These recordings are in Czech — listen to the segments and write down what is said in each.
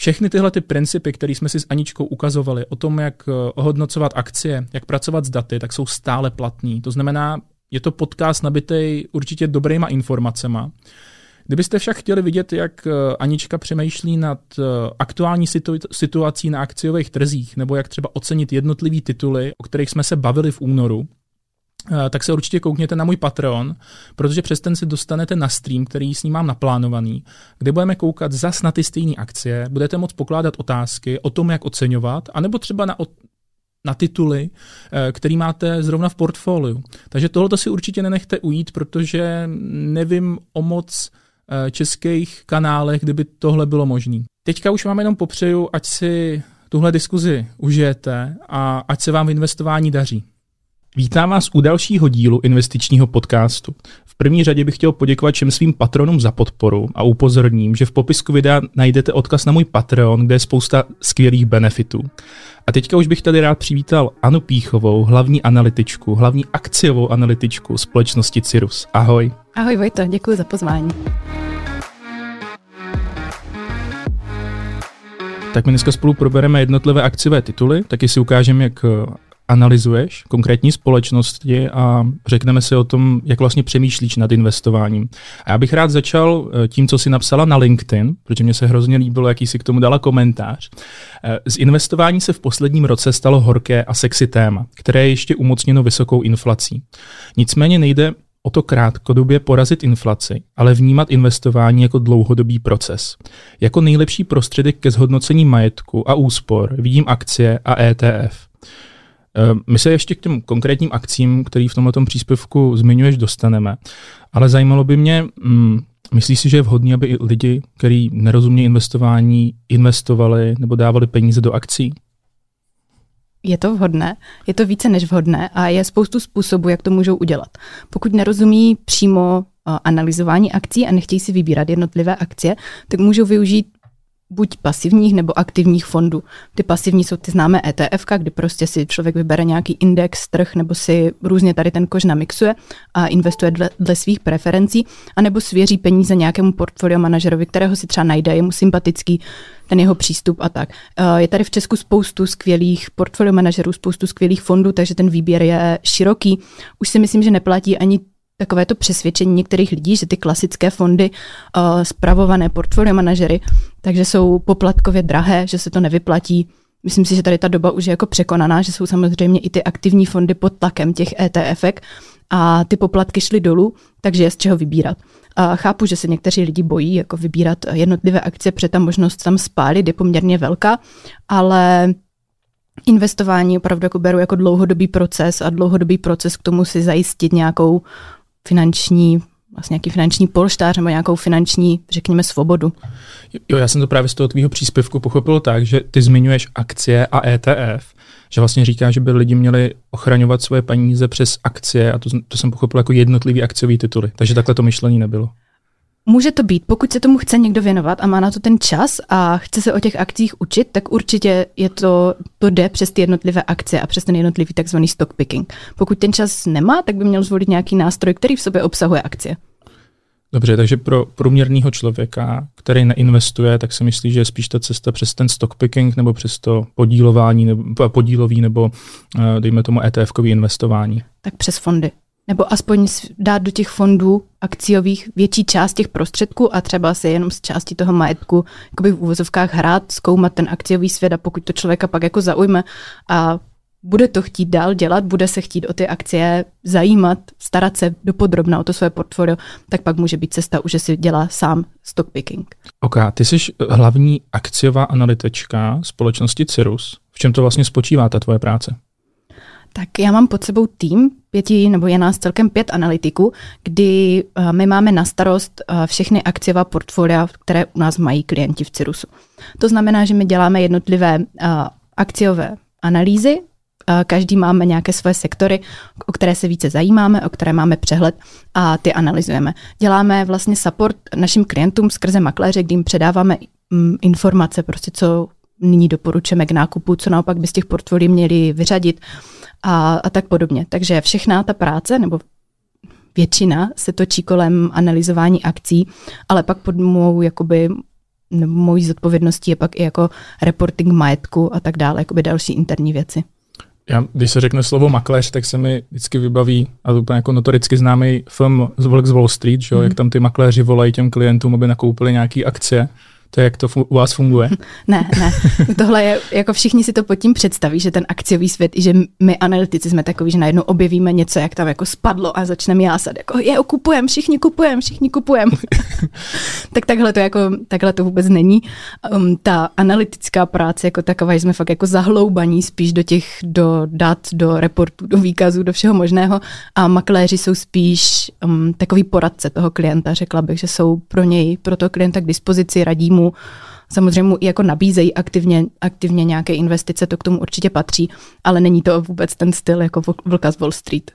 Všechny tyhle ty principy, které jsme si s Aničkou ukazovali o tom, jak eh, ohodnocovat akcie, jak pracovat s daty, tak jsou stále platní. To znamená, je to podcast nabitý určitě dobrýma informacemi. Kdybyste však chtěli vidět, jak eh, Anička přemýšlí nad eh, aktuální situací na akciových trzích, nebo jak třeba ocenit jednotlivý tituly, o kterých jsme se bavili v únoru, tak se určitě koukněte na můj Patreon, protože přes ten si dostanete na stream, který s ním mám naplánovaný, kde budeme koukat zas na ty stejné akcie, budete moct pokládat otázky o tom, jak oceňovat, anebo třeba na, na tituly, který máte zrovna v portfoliu. Takže tohle si určitě nenechte ujít, protože nevím o moc Eh, českých kanálech, kdyby tohle bylo možné. Teďka už vám jenom popřeju, ať si tuhle diskuzi užijete a ať se vám v investování daří. Vítám vás u dalšího dílu investičního podcastu. V první řadě bych chtěl poděkovat všem svým patronům za podporu a upozorním, že v popisku videa najdete odkaz na můj Patreon, kde je spousta skvělých benefitů. A teďka už bych tady rád přivítal Anu Píchovou, hlavní analytičku, hlavní akciovou analytičku společnosti Cirrus. Ahoj. Ahoj Vojto, děkuji za pozvání. Tak my dneska spolu probereme jednotlivé akciové tituly, taky si ukážeme, jak analyzuješ konkrétní společnosti a řekneme si o tom, jak vlastně přemýšlíš nad investováním. A já bych rád začal eh, tím, co si napsala na LinkedIn, protože mě se hrozně líbilo, jaký si k tomu dala komentář. Eh, z investování se v posledním roce stalo horké a sexy téma, které je ještě umocněno vysokou inflací. Nicméně nejde o to krátkodobě porazit inflaci, ale vnímat investování jako dlouhodobý proces. Jako nejlepší prostředek ke zhodnocení majetku a úspor vidím akcie a ETF. Ehm, my se ještě k těm konkrétním akcím, který v tomto příspěvku zmiňuješ, dostaneme, ale zajímalo by mě, mm, myslíš si, že je vhodné, aby lidi, kteří nerozumí investování, investovali nebo dávali peníze do akcí? je to vhodné, je to více než vhodné a je spoustu způsobů, jak to můžou udělat. Pokud nerozumí přímo uh, analyzování akcí a nechtějí si vybírat jednotlivé akcie, tak můžou využít buď pasivních nebo aktivních fondů. Ty pasivní jsou ty známé ETF, kdy prostě si člověk vybere nějaký index, trh nebo si různě tady ten kož namixuje a investuje dle, dle svých preferencí, anebo svěří peníze nějakému portfolio manažerovi, kterého si třeba najde, je mu sympatický ten jeho přístup a tak. Je tady v Česku spoustu skvělých portfolio manažerů, spoustu skvělých fondů, takže ten výběr je široký. Už si myslím, že neplatí ani takové to přesvědčení některých lidí, že ty klasické fondy uh, spravované portfolio manažery, takže jsou poplatkově drahé, že se to nevyplatí. Myslím si, že tady ta doba už je jako překonaná, že jsou samozřejmě i ty aktivní fondy pod tlakem těch ETF a ty poplatky šly dolů, takže je z čeho vybírat. A chápu, že se někteří lidi bojí jako vybírat jednotlivé akcie, protože ta možnost tam spálit je poměrně velká, ale investování opravdu jako beru jako dlouhodobý proces a dlouhodobý proces k tomu si zajistit nějakou finanční vlastně nějaký finanční polštář nebo nějakou finanční, řekněme, svobodu. Jo, já jsem to právě z toho tvýho příspěvku pochopil tak, že ty zmiňuješ akcie a ETF, že vlastně říká, že by lidi měli ochraňovat svoje peníze přes akcie a to, to jsem pochopil jako jednotlivý akciový tituly. Takže takhle to myšlení nebylo. Může to být, pokud se tomu chce někdo věnovat a má na to ten čas a chce se o těch akcích učit, tak určitě je to, to jde přes ty jednotlivé akcie a přes ten jednotlivý takzvaný stock picking. Pokud ten čas nemá, tak by měl zvolit nějaký nástroj, který v sobě obsahuje akcie. Dobře, takže pro průměrného člověka, který neinvestuje, tak si myslí, že je spíš ta cesta přes ten stock picking nebo přes to podílování nebo podílový nebo eh, dejme tomu ETF-kový investování. Tak přes fondy nebo aspoň dát do těch fondů akciových větší část těch prostředků a třeba se jenom z části toho majetku v úvozovkách hrát, zkoumat ten akciový svět a pokud to člověka pak jako zaujme a bude to chtít dál dělat, bude se chtít o ty akcie zajímat, starat se dopodrobna o to své portfolio, tak pak může být cesta už, že si dělá sám stock picking. Ok, ty jsi hlavní akciová analytička společnosti Cirrus. V čem to vlastně spočívá ta tvoje práce? Tak já mám pod sebou tým pěti, nebo je nás celkem pět analytiků, kdy uh, my máme na starost uh, všechny akciová portfolia, které u nás mají klienti v Cirusu. To znamená, že my děláme jednotlivé uh, akciové analýzy, Každý máme nějaké své sektory, o které se více zajímáme, o které máme přehled a ty analyzujeme. Děláme vlastně support našim klientům skrze makléře, kdy jim předáváme mm, informace, prostě co nyní doporučujeme k nákupu, co naopak by z těch portfolií měli vyřadit a, a tak podobně. Takže všechna ta práce, nebo většina se točí kolem analyzování akcí, ale pak pod mou jakoby mojí zodpovědností je pak i jako reporting majetku a tak dále, jakoby další interní věci. Já, když se řekne slovo makléř, tak se mi vždycky vybaví, a to úplně jako notoricky známý film z Wall Street, že, mm. jak tam ty makléři volají těm klientům, aby nakoupili nějaké akcie to je, jak to u vás funguje? Ne, ne. Tohle je, jako všichni si to pod tím představí, že ten akciový svět, i že my analytici jsme takový, že najednou objevíme něco, jak tam jako spadlo a začneme jásat, jako je, kupujem, všichni kupujem, všichni kupujem. tak takhle to, jako, takhle to vůbec není. Um, ta analytická práce jako taková, jsme fakt jako zahloubaní spíš do těch, do dat, do reportů, do výkazů, do všeho možného a makléři jsou spíš um, takový poradce toho klienta, řekla bych, že jsou pro něj, pro toho klienta k dispozici, radí mu mu samozřejmě mu i jako nabízejí aktivně, aktivně nějaké investice, to k tomu určitě patří, ale není to vůbec ten styl jako vlka z Wall Street.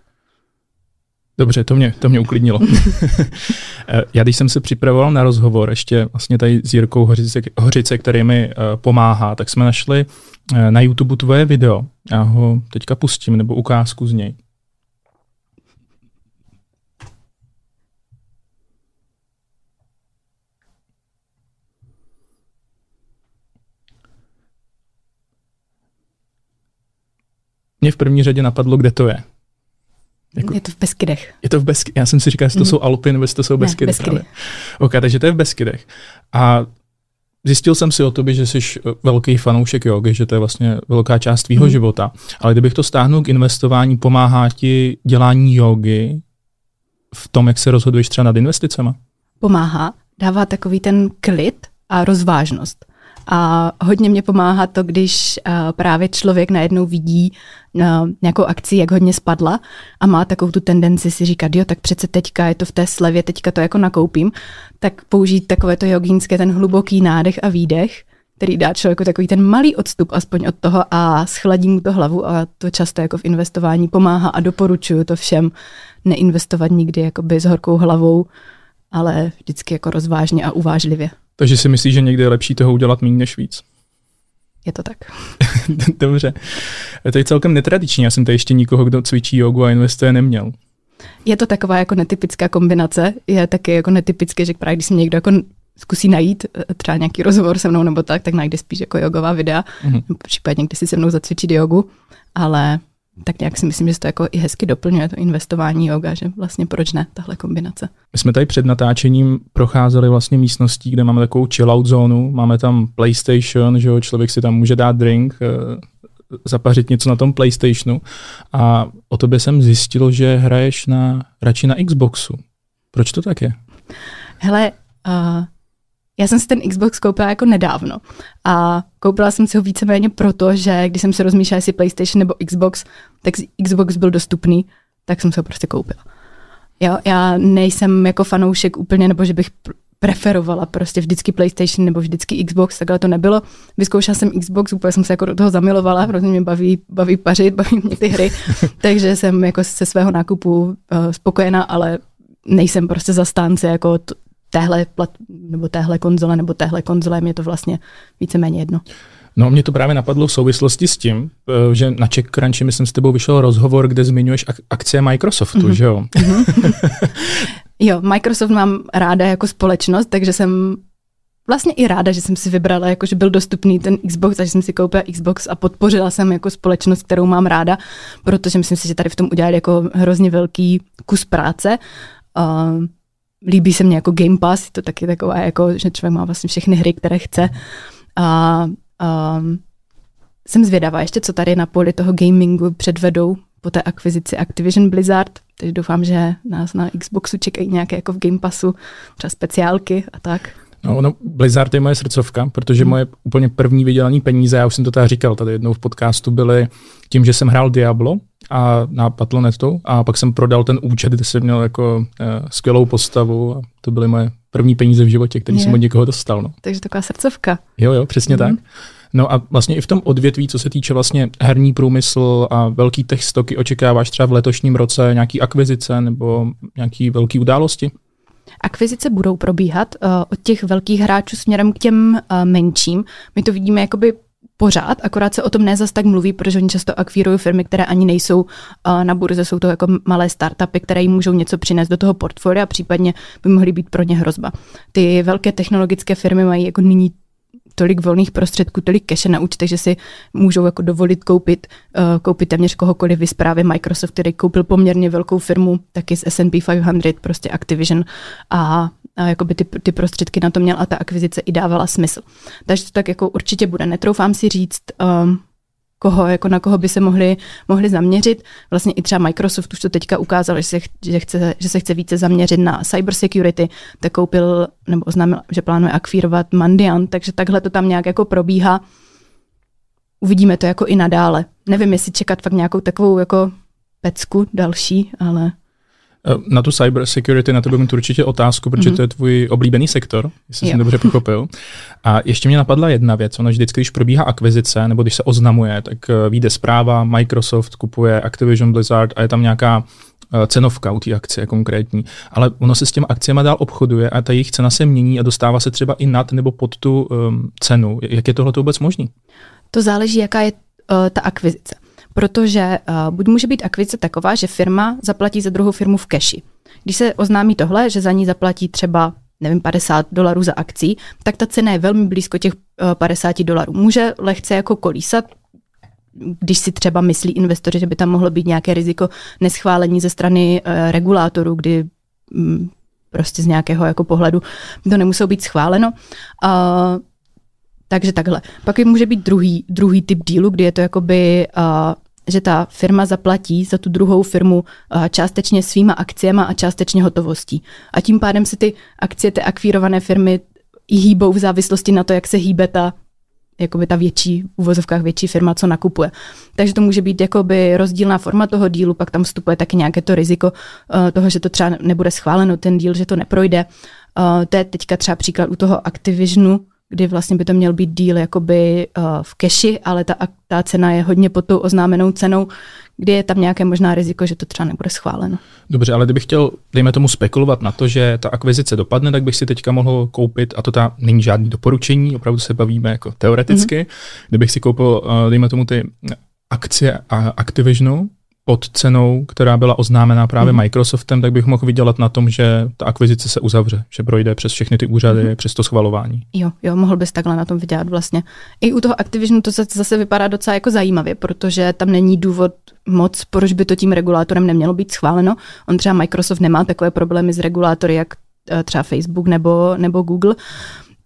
Dobře, to mě, to mě uklidnilo. Já když jsem se připravoval na rozhovor, ještě vlastně tady s Jirkou Hořice, Hořice který mi uh, pomáhá, tak jsme našli uh, na YouTube tvoje video. Já ho teďka pustím, nebo ukázku z něj. Mě v první řadě napadlo, kde to je. Jako, je to v Beskydech. Je to v Beskydech. Já jsem si říkal, jestli to mm. jsou Alpy nebo jestli to jsou Beskydy. Ne, Beskydy. OK, takže to je v Beskydech. A zjistil jsem si o tobě, že jsi velký fanoušek jogy, že to je vlastně velká část tvýho mm. života. Ale kdybych to stáhnul k investování, pomáhá ti dělání jogy v tom, jak se rozhoduješ třeba nad investicema? Pomáhá. Dává takový ten klid a rozvážnost. A hodně mě pomáhá to, když uh, právě člověk najednou vidí uh, nějakou akci, jak hodně spadla a má takovou tu tendenci si říkat, jo, tak přece teďka je to v té slevě, teďka to jako nakoupím, tak použít takové to jogínské, ten hluboký nádech a výdech, který dá člověku takový ten malý odstup aspoň od toho a schladí mu to hlavu a to často jako v investování pomáhá a doporučuju to všem neinvestovat nikdy jakoby s horkou hlavou, ale vždycky jako rozvážně a uvážlivě. Takže si myslíš, že někdy je lepší toho udělat méně než víc? Je to tak. Dobře. To je celkem netradiční. Já jsem tady ještě nikoho, kdo cvičí jogu a investuje, neměl. Je to taková jako netypická kombinace. Je taky jako netypické, že právě když si někdo jako zkusí najít eh, třeba nějaký rozhovor se mnou nebo tak, tak najde spíš jako jogová videa, mm-hmm. případně když si se mnou zacvičit jogu, ale tak nějak si myslím, že to jako i hezky doplňuje to investování yoga, že vlastně proč ne tahle kombinace. My jsme tady před natáčením procházeli vlastně místností, kde máme takovou chill-out zónu, máme tam PlayStation, že jo, člověk si tam může dát drink, eh, zapařit něco na tom PlayStationu a o tobě jsem zjistil, že hraješ na, radši na Xboxu. Proč to tak je? Hele, uh, já jsem si ten Xbox koupila jako nedávno a koupila jsem si ho víceméně proto, že když jsem se rozmýšlela, jestli PlayStation nebo Xbox, tak Xbox byl dostupný, tak jsem se ho prostě koupila. Jo, já nejsem jako fanoušek úplně, nebo že bych preferovala prostě vždycky PlayStation nebo vždycky Xbox, takhle to nebylo. Vyzkoušela jsem Xbox, úplně jsem se jako do toho zamilovala, hrozně mě baví, baví pařit, baví mě ty hry, takže jsem jako se svého nákupu uh, spokojená, ale nejsem prostě zastánce jako t- téhle, plat, nebo téhle konzole nebo téhle konzole, mě to vlastně víceméně jedno. No, mě to právě napadlo v souvislosti s tím, eh, že na CheckCrunchi, myslím, s tebou vyšel rozhovor, kde zmiňuješ ak- akcie Microsoftu, mm-hmm. že jo? Mm-hmm. jo, Microsoft mám ráda jako společnost, takže jsem vlastně i ráda, že jsem si vybrala, jako že byl dostupný ten Xbox, takže jsem si koupila Xbox a podpořila jsem jako společnost, kterou mám ráda, protože myslím si, že tady v tom udělali jako hrozně velký kus práce. Uh, líbí se mně jako Game Pass, to taky taková, jako, že člověk má vlastně všechny hry, které chce. A, a jsem zvědavá ještě, co tady na poli toho gamingu předvedou po té akvizici Activision Blizzard, takže doufám, že nás na Xboxu čekají nějaké jako v Game Passu třeba speciálky a tak. No, no, Blizzard je moje srdcovka, protože hmm. moje úplně první vydělané peníze, já už jsem to tady říkal tady jednou v podcastu, byly tím, že jsem hrál Diablo a na Patlonetu a pak jsem prodal ten účet, kde jsem měl jako uh, skvělou postavu a to byly moje první peníze v životě, které jsem od někoho dostal. No. Takže taková srdcovka. Jo, jo, přesně hmm. tak. No a vlastně i v tom odvětví, co se týče vlastně herní průmysl a velký tech stoky, očekáváš třeba v letošním roce nějaký akvizice nebo nějaký velký události? Akvizice budou probíhat uh, od těch velkých hráčů směrem k těm uh, menším. My to vidíme jakoby pořád, akorát se o tom ne zas tak mluví, protože oni často akvírují firmy, které ani nejsou uh, na burze, jsou to jako malé startupy, které jim můžou něco přinést do toho portfolia, případně by mohly být pro ně hrozba. Ty velké technologické firmy mají jako nyní tolik volných prostředků, tolik cache na účtech, že si můžou jako dovolit koupit, uh, koupit téměř kohokoliv. Vy právě Microsoft, který koupil poměrně velkou firmu, taky z S&P 500, prostě Activision a, a jakoby ty, ty prostředky na to měl a ta akvizice i dávala smysl. Takže to tak jako určitě bude. Netroufám si říct, um, koho, jako na koho by se mohli, mohli zaměřit. Vlastně i třeba Microsoft už to teďka ukázal, že se, že, chce, že se chce více zaměřit na cybersecurity, tak koupil nebo oznámil, že plánuje akvírovat Mandiant, takže takhle to tam nějak jako probíhá. Uvidíme to jako i nadále. Nevím, jestli čekat fakt nějakou takovou jako pecku další, ale na tu cyber security na to budu mít určitě otázku, protože mm-hmm. to je tvůj oblíbený sektor, jestli jo. jsem dobře pochopil. A ještě mě napadla jedna věc. Ono vždycky, když probíhá akvizice, nebo když se oznamuje, tak eh, vyjde zpráva, Microsoft kupuje Activision Blizzard a je tam nějaká eh, cenovka u té akcie konkrétní. Ale ono se s těma akciemi dál obchoduje a ta jejich cena se mění a dostává se třeba i nad nebo pod tu um, cenu. Jak je tohle vůbec možný? To záleží, jaká je uh, ta akvizice protože uh, buď může být akvice taková, že firma zaplatí za druhou firmu v keši. Když se oznámí tohle, že za ní zaplatí třeba nevím, 50 dolarů za akcí, tak ta cena je velmi blízko těch uh, 50 dolarů. Může lehce jako kolísat, když si třeba myslí investoři, že by tam mohlo být nějaké riziko neschválení ze strany uh, regulátorů, kdy um, prostě z nějakého jako pohledu to nemuselo být schváleno. Uh, takže takhle. Pak může být druhý, druhý typ dílu, kdy je to jakoby uh, že ta firma zaplatí za tu druhou firmu uh, částečně svýma akciema a částečně hotovostí. A tím pádem se ty akcie té akvírované firmy hýbou v závislosti na to, jak se hýbe ta jakoby ta větší, uvozovkách větší firma, co nakupuje. Takže to může být jakoby rozdílná forma toho dílu, pak tam vstupuje taky nějaké to riziko uh, toho, že to třeba nebude schváleno, ten díl, že to neprojde. Uh, to je teďka třeba příklad u toho Activisionu, kdy vlastně by to měl být díl jakoby uh, v keši, ale ta, ta cena je hodně pod tou oznámenou cenou, kdy je tam nějaké možná riziko, že to třeba nebude schváleno. Dobře, ale kdybych chtěl, dejme tomu, spekulovat na to, že ta akvizice dopadne, tak bych si teďka mohl koupit, a to ta není žádný doporučení, opravdu se bavíme jako teoreticky, mm-hmm. kdybych si koupil, uh, dejme tomu, ty akcie Activisionu, pod cenou, která byla oznámená právě mm. Microsoftem, tak bych mohl vydělat na tom, že ta akvizice se uzavře, že projde přes všechny ty úřady, mm. přes to schvalování. Jo, jo, mohl bys takhle na tom vydělat vlastně. I u toho Activisionu to zase vypadá docela jako zajímavě, protože tam není důvod moc, proč by to tím regulátorem nemělo být schváleno. On třeba Microsoft nemá takové problémy s regulátory, jak eh, třeba Facebook nebo, nebo Google,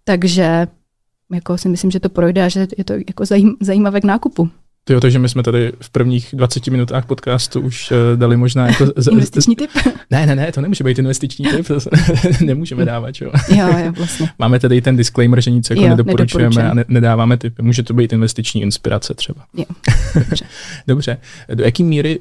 takže jako si myslím, že to projde a že je to jako zajímavé k nákupu. Jo, takže my jsme tady v prvních 20 minutách podcastu už uh, dali možná jako... Z, investiční tip? Ne, ne, ne, to nemůže být investiční tip, to nemůžeme dávat, jo. Jo, jo, vlastně. Máme tady ten disclaimer, že nic jako jo, nedoporučujeme a ne, nedáváme typy. Může to být investiční inspirace třeba. Jo, dobře. dobře. Do jaký míry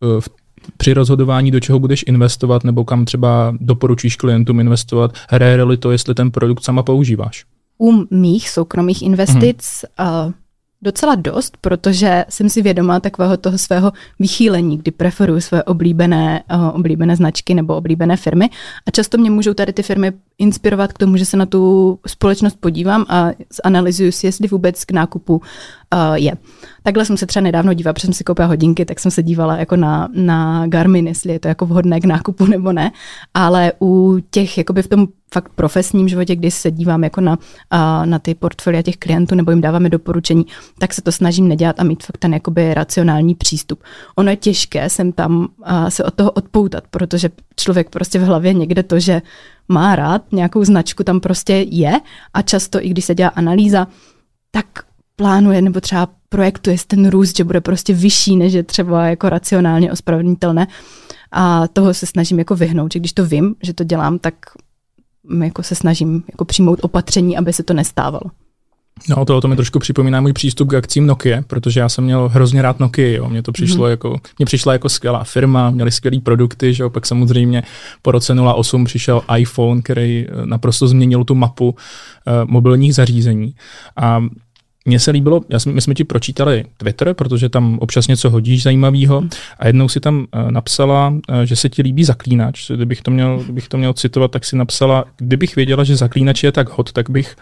uh, v při rozhodování, do čeho budeš investovat, nebo kam třeba doporučíš klientům investovat, hraje roli to, jestli ten produkt sama používáš? U mých soukromých investic hmm. uh, Docela dost, protože jsem si vědomá takového toho svého vychýlení, kdy preferuju své oblíbené, uh, oblíbené značky nebo oblíbené firmy. A často mě můžou tady ty firmy inspirovat k tomu, že se na tu společnost podívám a zanalizuju si, jestli vůbec k nákupu uh, je. Takhle jsem se třeba nedávno dívala, protože jsem si koupila hodinky, tak jsem se dívala jako na, na Garmin, jestli je to jako vhodné k nákupu nebo ne, ale u těch, jakoby v tom fakt profesním životě, kdy se dívám jako na, uh, na ty portfolia těch klientů nebo jim dáváme doporučení, tak se to snažím nedělat a mít fakt ten jakoby racionální přístup. Ono je těžké sem tam uh, se od toho odpoutat, protože člověk prostě v hlavě někde to, že má rád nějakou značku, tam prostě je a často, i když se dělá analýza, tak plánuje nebo třeba projektuje ten růst, že bude prostě vyšší, než je třeba jako racionálně ospravedlnitelné. A toho se snažím jako vyhnout, že když to vím, že to dělám, tak jako se snažím jako přijmout opatření, aby se to nestávalo. No, to, to mi trošku připomíná můj přístup k akcím Nokia, protože já jsem měl hrozně rád Nokia. Jo. Mně to přišlo mm-hmm. jako, mně přišla jako skvělá firma, měli skvělé produkty, že jo. pak samozřejmě po roce 08 přišel iPhone, který eh, naprosto změnil tu mapu uh, mobilních zařízení. A mně se líbilo, já jsme, my jsme ti pročítali Twitter, protože tam občas něco hodíš zajímavého hmm. a jednou si tam uh, napsala, uh, že se ti líbí zaklínač. Kdybych to, měl, kdybych to měl citovat, tak si napsala, kdybych věděla, že zaklínač je tak hot, tak bych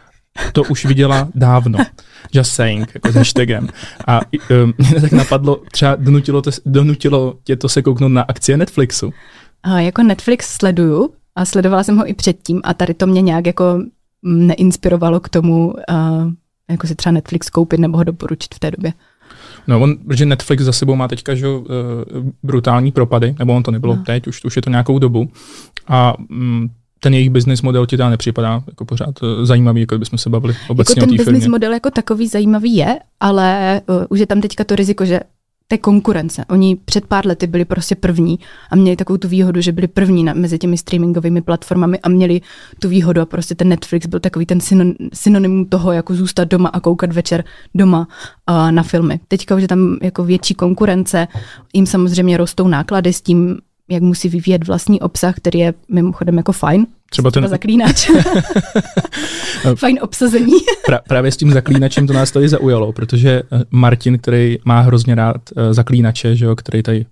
to už viděla dávno. Just saying, jako s hashtagem. A um, mě tak napadlo, třeba donutilo, to, donutilo tě to se kouknout na akcie Netflixu. A jako Netflix sleduju a sledovala jsem ho i předtím a tady to mě nějak jako neinspirovalo k tomu, uh, jako si třeba Netflix koupit nebo ho doporučit v té době. No, on, protože Netflix za sebou má teďka že, uh, brutální propady, nebo on to nebylo no. teď, už, už je to nějakou dobu. A um, ten jejich business model ti teda nepřipadá jako pořád eh, zajímavý, jako bychom se bavili obecně jako ten o business firmě. model jako takový zajímavý je, ale uh, už je tam teďka to riziko, že té konkurence. Oni před pár lety byli prostě první a měli takovou tu výhodu, že byli první na, mezi těmi streamingovými platformami a měli tu výhodu a prostě ten Netflix byl takový ten synon, synonymum toho, jako zůstat doma a koukat večer doma uh, na filmy. Teďka už je tam jako větší konkurence, jim samozřejmě rostou náklady s tím, jak musí vyvíjet vlastní obsah, který je mimochodem jako fajn. Třeba ten... zaklínač. fajn obsazení. pra, právě s tím zaklínačem to nás tady zaujalo, protože eh, Martin, který má hrozně rád uh, zaklínače, že jo, který tady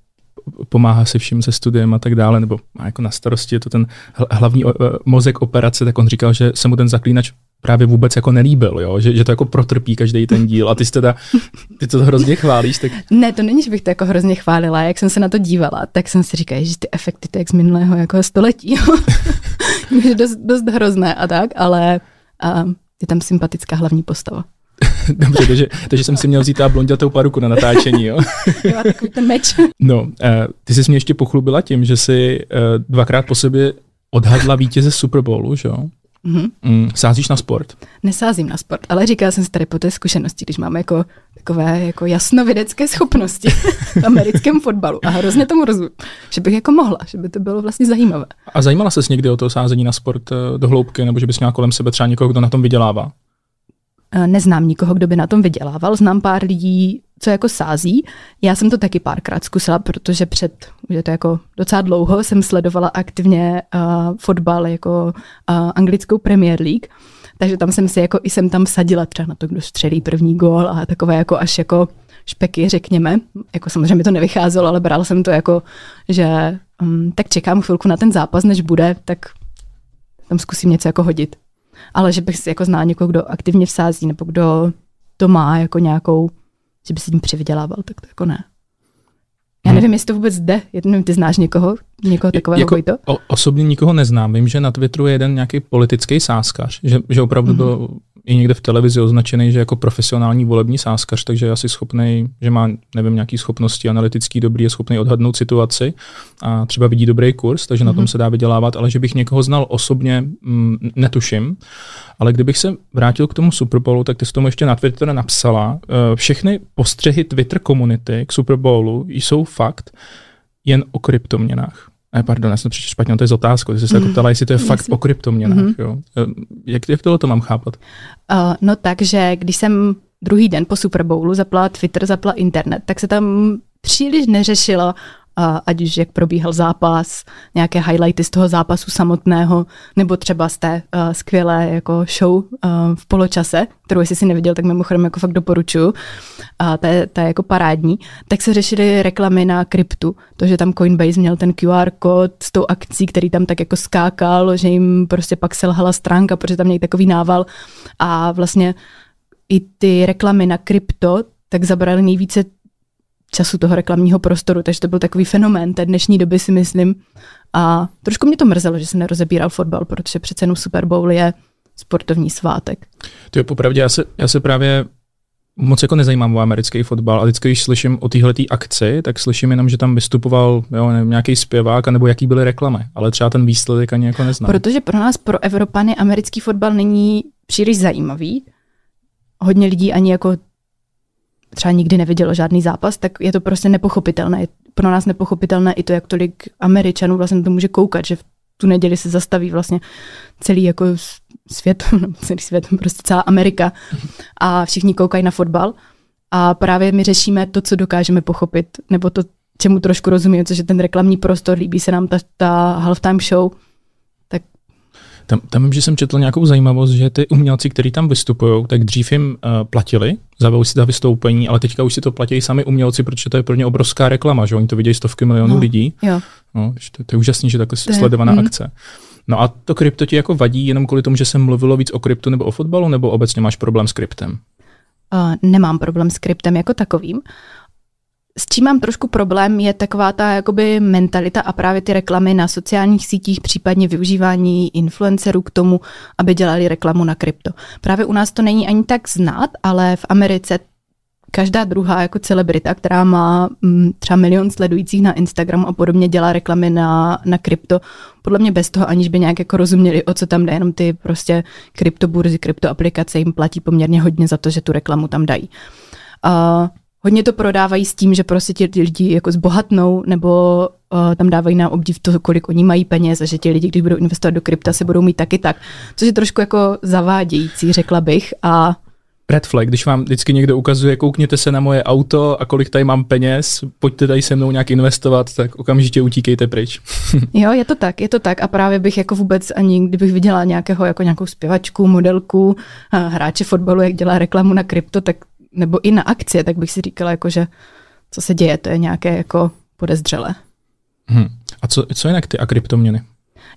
pomáhá se vším se studiem a tak dále, nebo má jako na starosti, je to ten hlavní uh, mozek operace, tak on říkal, že se mu ten zaklínač právě vůbec jako nelíbil, jo? Že, že to jako protrpí každý ten díl a ty, teda, ty to hrozně chválíš. Tak... Ne, to není, že bych to jako hrozně chválila. Jak jsem se na to dívala, tak jsem si říkala, že ty efekty to jak z minulého jako století. je dost, dost hrozné a tak, ale a je tam sympatická hlavní postava. Dobře, takže, takže jsem si měl vzít ta blondětou paruku na natáčení, jo? jo, takový ten meč. No, uh, ty jsi mě ještě pochlubila tím, že jsi uh, dvakrát po sobě odhadla vítěze Super Bowlu, že jo? Mm-hmm. Mm, sázíš na sport? Nesázím na sport, ale říkala jsem si tady po té zkušenosti, když máme jako takové jako jasnovědecké schopnosti v americkém fotbalu a hrozně tomu rozumím, že bych jako mohla, že by to bylo vlastně zajímavé. A zajímala ses někdy o to sázení na sport eh, do hloubky, nebo že bys měla kolem sebe třeba někoho, kdo na tom vydělává? Eh, neznám nikoho, kdo by na tom vydělával, znám pár lidí, co jako sází. Já jsem to taky párkrát zkusila, protože před, je to jako docela dlouho, jsem sledovala aktivně uh, fotbal jako uh, anglickou Premier League, takže tam jsem si jako i jsem tam sadila třeba na to, kdo střelí první gól a takové jako až jako špeky, řekněme. Jako samozřejmě mi to nevycházelo, ale brala jsem to jako, že um, tak čekám chvilku na ten zápas, než bude, tak tam zkusím něco jako hodit. Ale že bych si jako znala někoho, kdo aktivně vsází, nebo kdo to má jako nějakou že by si tím přivydělával, tak to jako ne. Já hmm. nevím, jestli to vůbec jde. Nevím, ty znáš někoho, někoho takového jako, to? O, osobně nikoho neznám. Vím, že na Twitteru je jeden nějaký politický sáskař, že, že opravdu mm-hmm. byl i někde v televizi označený, že jako profesionální volební sáskař, takže je asi schopný, že má, nevím, nějaký schopnosti analytický dobrý, je schopný odhadnout situaci a třeba vidí dobrý kurz, takže mm-hmm. na tom mhm. se dá vydělávat, ale že bych někoho znal osobně, mm, netuším. Ale kdybych se vrátil k tomu Super Bowlu, tak ty jsi tomu ještě na Twitter napsala. Eh, všechny postřehy Twitter komunity k Super Bowlu jsou fakt jen o kryptoměnách. Ne, pardon, já jsem to špatně, to je z otázku. Ty jsi se mm. ptala, jestli to je fakt o kryptoměnách. Mm-hmm. Jo. Eh, jak, jak tohle to mám chápat? Uh, no takže, když jsem druhý den po Super Bowlu zapla Twitter, zapla internet, tak se tam příliš neřešilo ať už jak probíhal zápas, nějaké highlighty z toho zápasu samotného, nebo třeba z té uh, skvělé jako show uh, v poločase, kterou jestli si neviděl, tak mimochodem jako fakt doporučuju, a ta je, ta je jako parádní, tak se řešily reklamy na kryptu, to, že tam Coinbase měl ten QR kód s tou akcí, který tam tak jako skákal, že jim prostě pak selhala stránka, protože tam měli takový nával. A vlastně i ty reklamy na krypto tak zabrali nejvíce času toho reklamního prostoru, takže to byl takový fenomén té dnešní doby, si myslím. A trošku mě to mrzelo, že se nerozebíral fotbal, protože přece jenom Super Bowl je sportovní svátek. To je popravdě, já se, já se právě moc jako nezajímám o americký fotbal a vždycky, když slyším o téhle akci, tak slyším jenom, že tam vystupoval jo, nevím, nějaký zpěvák, nebo jaký byly reklamy, ale třeba ten výsledek ani jako neznám. Protože pro nás, pro Evropany, americký fotbal není příliš zajímavý. Hodně lidí ani jako třeba nikdy nevidělo žádný zápas, tak je to prostě nepochopitelné. Je pro nás nepochopitelné i to, jak tolik Američanů vlastně to může koukat, že v tu neděli se zastaví vlastně celý jako svět, no, celý svět, prostě celá Amerika a všichni koukají na fotbal a právě my řešíme to, co dokážeme pochopit, nebo to, čemu trošku rozumím, což je ten reklamní prostor, líbí se nám ta, ta halftime show, Tam, tam že jsem četl nějakou zajímavost, že ty umělci, kteří tam vystupují, tak dřív jim uh, platili za, za vystoupení, ale teďka už si to platí sami umělci, protože to je pro ně obrovská reklama, že oni to vidějí stovky milionů No, lidí. Jo. No, že to, to je úžasný, že takhle To je- sledovaná mm. akce. No a to krypto ti jako vadí jenom kvůli tomu, že jsem mluvilo víc o kryptu nebo o fotbalu, nebo obecně máš problém s kryptem? Uh, nemám problém s kryptem jako takovým. S čím mám trošku problém, je taková ta jakoby mentalita a právě ty reklamy na sociálních sítích, případně využívání influencerů k tomu, aby dělali reklamu na krypto. Právě u nás to není ani tak znát, ale v Americe každá druhá jako celebrita, která má mm, třeba milion sledujících na Instagramu a podobně, dělá reklamy na, na krypto. Podle mě bez toho, aniž by nějak jako rozuměli, o co tam jde, jenom ty prostě kryptoburzy, kryptoaplikace jim platí poměrně hodně za to, že tu reklamu tam dají. Uh, hodně to prodávají s tím, že prostě ti lidi jako zbohatnou, nebo uh, tam dávají na obdiv to, kolik oni mají peněz a že ti lidi, když budou investovat do krypta, se budou mít taky tak. Což je trošku jako zavádějící, řekla bych. A Red flag, když vám vždycky někdo ukazuje, koukněte se na moje auto a kolik tady mám peněz, pojďte tady se mnou nějak investovat, tak okamžitě utíkejte pryč. Jo, je to tak, je to tak a právě bych jako vůbec ani, kdybych viděla nějakého, jako nějakou zpěvačku, modelku, a hráče fotbalu, jak dělá reklamu na krypto, tak, nebo i na akcie, tak bych si říkala, jako, že co se děje, to je nějaké jako podezřelé. Hm. A co, co jinak ty a kryptoměny?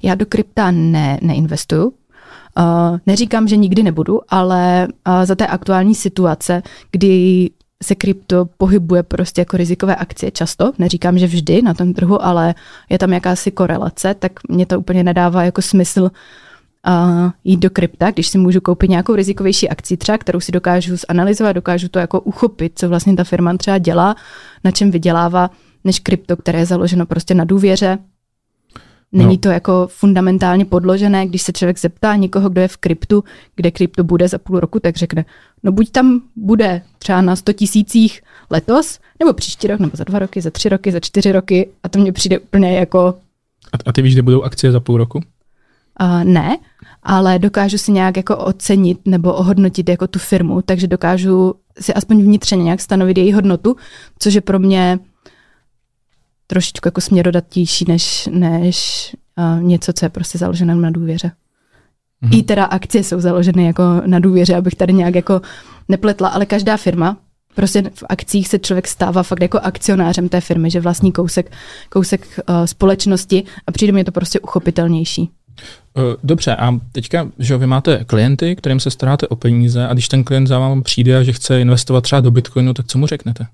Já do krypta ne, neinvestuju. Uh, neříkám, že nikdy nebudu, ale uh, za té aktuální situace, kdy se krypto pohybuje prostě jako rizikové akcie často, neříkám, že vždy na tom trhu, ale je tam jakási korelace, tak mě to úplně nedává jako smysl uh, jít do krypta, když si můžu koupit nějakou rizikovější akci třeba, kterou si dokážu zanalizovat, dokážu to jako uchopit, co vlastně ta firma třeba dělá, na čem vydělává, než krypto, které je založeno prostě na důvěře, Není No. to jako fundamentálně podložené, když se člověk zeptá někoho, kdo je v kryptu, kde krypto bude za půl roku, tak řekne, no buď tam bude třeba na 100 tisících letos, nebo příští rok, nebo za dva roky, za tři roky, za čtyři roky a to mně přijde úplně jako A, a ty víš, kde budou akcie za půl roku? Uh, ne, ale dokážu si nějak jako ocenit nebo ohodnotit jako tu firmu, takže dokážu si aspoň vnitřně nějak stanovit její hodnotu, což je pro mě trošičku jako směrodatější než, než uh, něco, co je prostě založené na důvěře. Mhm. I teda akcie jsou založeny jako na důvěře, abych tady nějak jako nepletla, ale každá firma, prostě v akcích se člověk stává fakt jako akcionářem té firmy, že vlastní kousek, kousek uh, společnosti a přijde mi to prostě uchopitelnější. Eh, Dobře, a teďka, že vy máte klienty, kterým se staráte o peníze a když ten klient za vám přijde a že chce investovat třeba do Bitcoinu, tak co mu řeknete?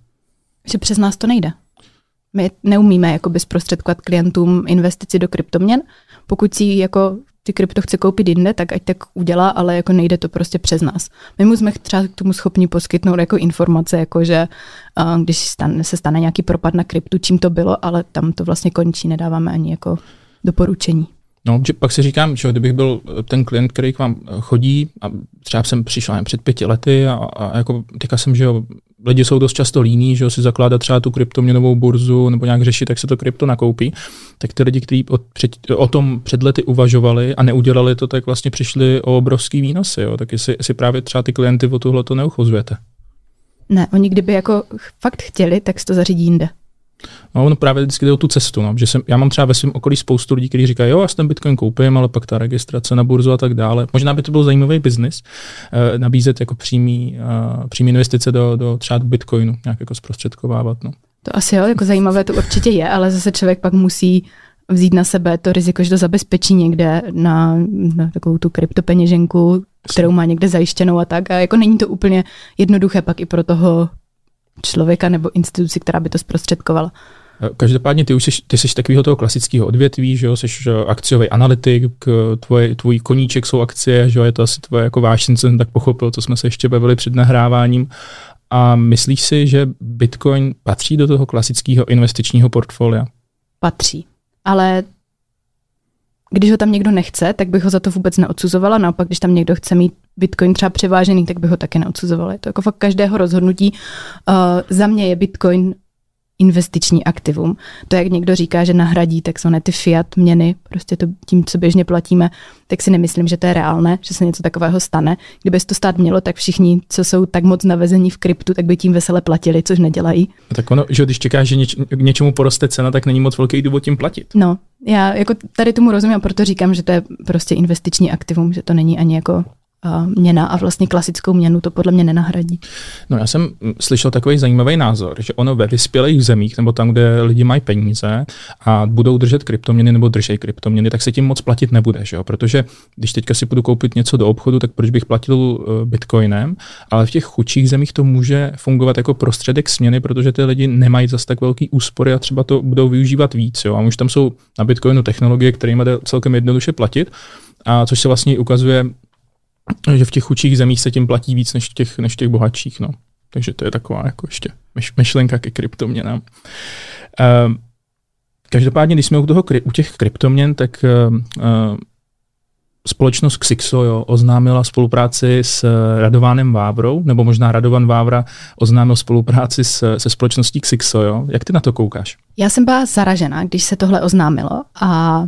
Že přes nás to nejde. My neumíme jakoby zprostředkovat klientům investici do kryptoměn. Pokud si jako ty krypto chce koupit jinde, tak ať tak udělá, ale jako nejde to prostě přes nás. My mu jsme třeba k tomu schopni poskytnout jako informace, jako že uh, když stane, se stane nějaký propad na kryptu, čím to bylo, ale tam to vlastně končí, nedáváme ani jako doporučení. No, že pak si říkám, že kdybych byl ten klient, který k vám chodí a třeba jsem přišel nevím, před pěti lety a, a jako teďka jsem, že jo, lidi jsou dost často líní, že jo, si zakládat třeba tu kryptoměnovou burzu nebo nějak řešit, jak se to krypto nakoupí, tak ty lidi, kteří o tom před lety uvažovali a neudělali to, tak vlastně přišli o obrovský výnosy, jo, tak jestli, jestli právě třeba ty klienty o tohle to neuchozujete. Ne, oni kdyby jako fakt chtěli, tak si to zařídí jinde. No, ono právě vždycky jde o tu cestu. No. Že jsem, já mám třeba ve svém okolí spoustu lidí, kteří říkají, jo, já si ten Bitcoin koupím, ale pak ta registrace na burzu a tak dále. Možná by to byl zajímavý biznis, eh, nabízet jako přímý, eh, přímý investice do, do třeba do Bitcoinu, nějak jako zprostředkovávat. No. To asi jo, jako zajímavé to určitě je, ale zase člověk pak musí vzít na sebe to riziko, že to zabezpečí někde na, na takovou tu kryptopeněženku, kterou má někde zajištěnou a tak. A jako není to úplně jednoduché pak i pro toho člověka nebo instituci, která by to zprostředkovala. Eh, Každopádně ty už jsi, ty jsi takového toho klasického odvětví, že jo, jsi eh, akciový analytik, k- tvoje, tvůj koníček jsou akcie, že jo, je to asi tvoje jako vášeň, co jsem tak pochopil, co jsme se ještě bavili před nahráváním. A myslíš si, že Bitcoin patří do toho klasického investičního portfolia? Patří. Ale když ho tam někdo nechce, tak bych ho za to vůbec neodsuzovala. Naopak, když tam někdo chce mít Bitcoin třeba převážený, tak bych ho taky neodsuzovala. Je to jako fakt každého rozhodnutí. Uh, za mě je Bitcoin investiční aktivum. To, jak někdo říká, že nahradí takzvané ty fiat měny, prostě to tím, co běžně platíme, tak si nemyslím, že to je reálné, že se něco takového stane. Kdyby to stát mělo, tak všichni, co jsou tak moc navezení v kryptu, tak by tím vesele platili, což nedělají. Tak ono, že když čekáš, že něč, k něčemu poroste cena, tak není moc velký důvod tím platit. No, já jako tady tomu rozumím a proto říkám, že to je prostě investiční aktivum, že to není ani jako měna a vlastně klasickou měnu to podle mě nenahradí. No já jsem slyšel takový zajímavý názor, že ono ve vyspělých zemích nebo tam, kde lidi mají peníze a budou držet kryptoměny nebo držej kryptoměny, tak se tím moc platit nebude, že jo? protože když teďka si budu koupit něco do obchodu, tak proč bych platil eh, bitcoinem, ale v těch chudších zemích to může fungovat jako prostředek směny, protože ty lidi nemají zase tak velký úspory a třeba to budou využívat víc. Jo? A už tam jsou na bitcoinu technologie, kterými jde celkem jednoduše platit, a což se vlastně ukazuje že v těch chudších zemích se tím platí víc než v těch, než v těch bohatších. No. Takže to je taková jako ještě myšlenka ke kryptoměnám. Uh, každopádně, když jsme u, toho, u těch kryptoměn, tak uh, uh, společnost Xixo jo, oznámila spolupráci s Radovánem Vávrou, nebo možná Radovan Vávra oznámil spolupráci s, se společností Xixo. Jo. Jak ty na to koukáš? Já jsem byla zaražená, když se tohle oznámilo a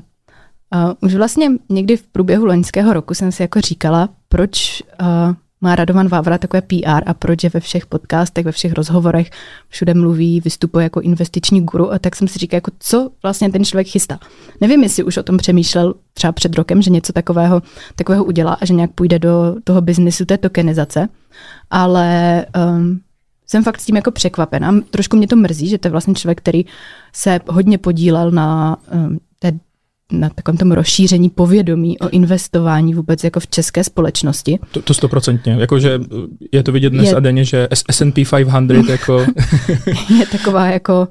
Uh, už vlastně někdy v průběhu loňského roku jsem si jako říkala, proč uh, má Radovan Vávra takové PR a proč je ve všech podcastech, ve všech rozhovorech, všude mluví, vystupuje jako investiční guru a tak jsem si říkala, jako co vlastně ten člověk chystá. Nevím, jestli už o tom přemýšlel třeba před rokem, že něco takového, takového udělá a že nějak půjde do toho biznisu té tokenizace, ale um, jsem fakt s tím jako překvapená. Trošku mě to mrzí, že to je vlastně člověk, který se hodně podílel na um, na takovém tom rozšíření povědomí o investování vůbec jako v české společnosti. To, to stoprocentně, jakože je to vidět dnes je, a denně, že S&P 500 jako... je taková jako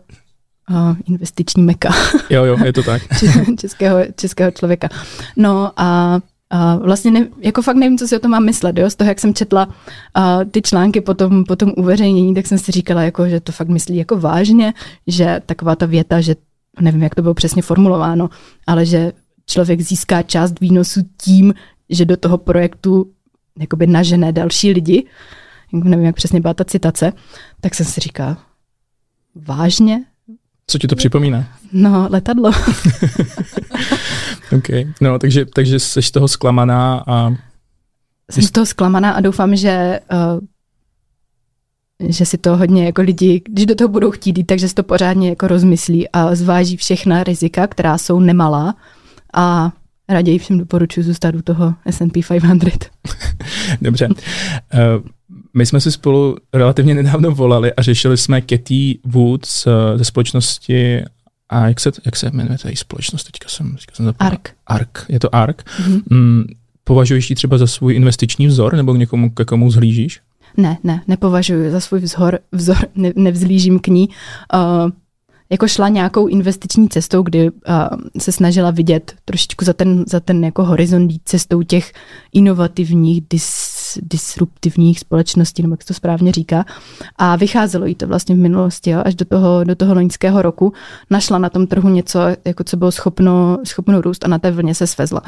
uh, investiční meka. jo, jo, je to tak. českého, českého člověka. No a a vlastně ne, jako fakt nevím, co si o tom mám myslet. Jo? Z toho, jak jsem četla uh, ty články po tom, po tom uveřejnění, tak jsem si říkala, jako, že to fakt myslí jako vážně, že taková ta věta, že nevím, jak to bylo přesně formulováno, ale že člověk získá část výnosu tím, že do toho projektu jakoby nažené další lidi, nevím, jak přesně byla ta citace, tak jsem si říkal, vážně? Co ti to připomíná? No, letadlo. OK, no, takže, takže jsi z toho zklamaná a... Jsem z toho zklamaná a doufám, že uh, že si to hodně jako lidi, když do toho budou chtít jít, takže si to pořádně jako rozmyslí a zváží všechna rizika, která jsou nemalá a raději všem doporučuji zůstat u toho S&P 500. Dobře. Uh, my jsme si spolu relativně nedávno volali a řešili jsme Katy Woods uh, ze společnosti a jak se, jak se jmenuje ta společnost? Teďka jsem, teďka jsem zapomněl. ARK. ARK, je to ARK. Mm-hmm. Mm, považuješ ji třeba za svůj investiční vzor nebo k někomu, k komu zhlížíš? Ne, ne, nepovažuji za svůj vzor, vzor ne, nevzlížím k ní. Uh, jako šla nějakou investiční cestou, kdy uh, se snažila vidět trošičku za ten, za ten jako horizont cestou těch inovativních, dis, disruptivních společností, nebo jak se to správně říká. A vycházelo jí to vlastně v minulosti, jo, až do toho, do toho loňského roku. Našla na tom trhu něco, jako co bylo schopno, schopno růst a na té vlně se svezla.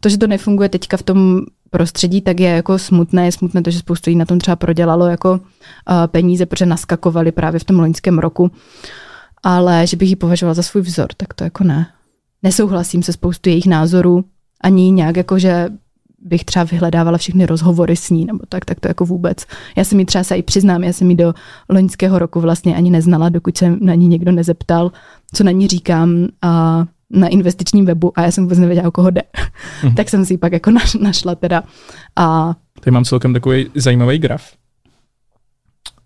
To, že to nefunguje teďka v tom prostředí, tak je jako smutné. Je smutné to, že spoustu lidí na tom třeba prodělalo jako uh, peníze, protože naskakovali právě v tom loňském roku. Ale že bych ji považovala za svůj vzor, tak to jako ne. Nesouhlasím se spoustu jejich názorů, ani nějak jako, že bych třeba vyhledávala všechny rozhovory s ní, nebo tak, tak to jako vůbec. Já jsem mi třeba se i přiznám, já jsem ji do loňského roku vlastně ani neznala, dokud se na ní někdo nezeptal, co na ní říkám a na investičním webu a já jsem vůbec nevěděla, o koho jde. Mm. tak jsem si ji pak jako našla teda. A... Tady mám celkem takový zajímavý graf.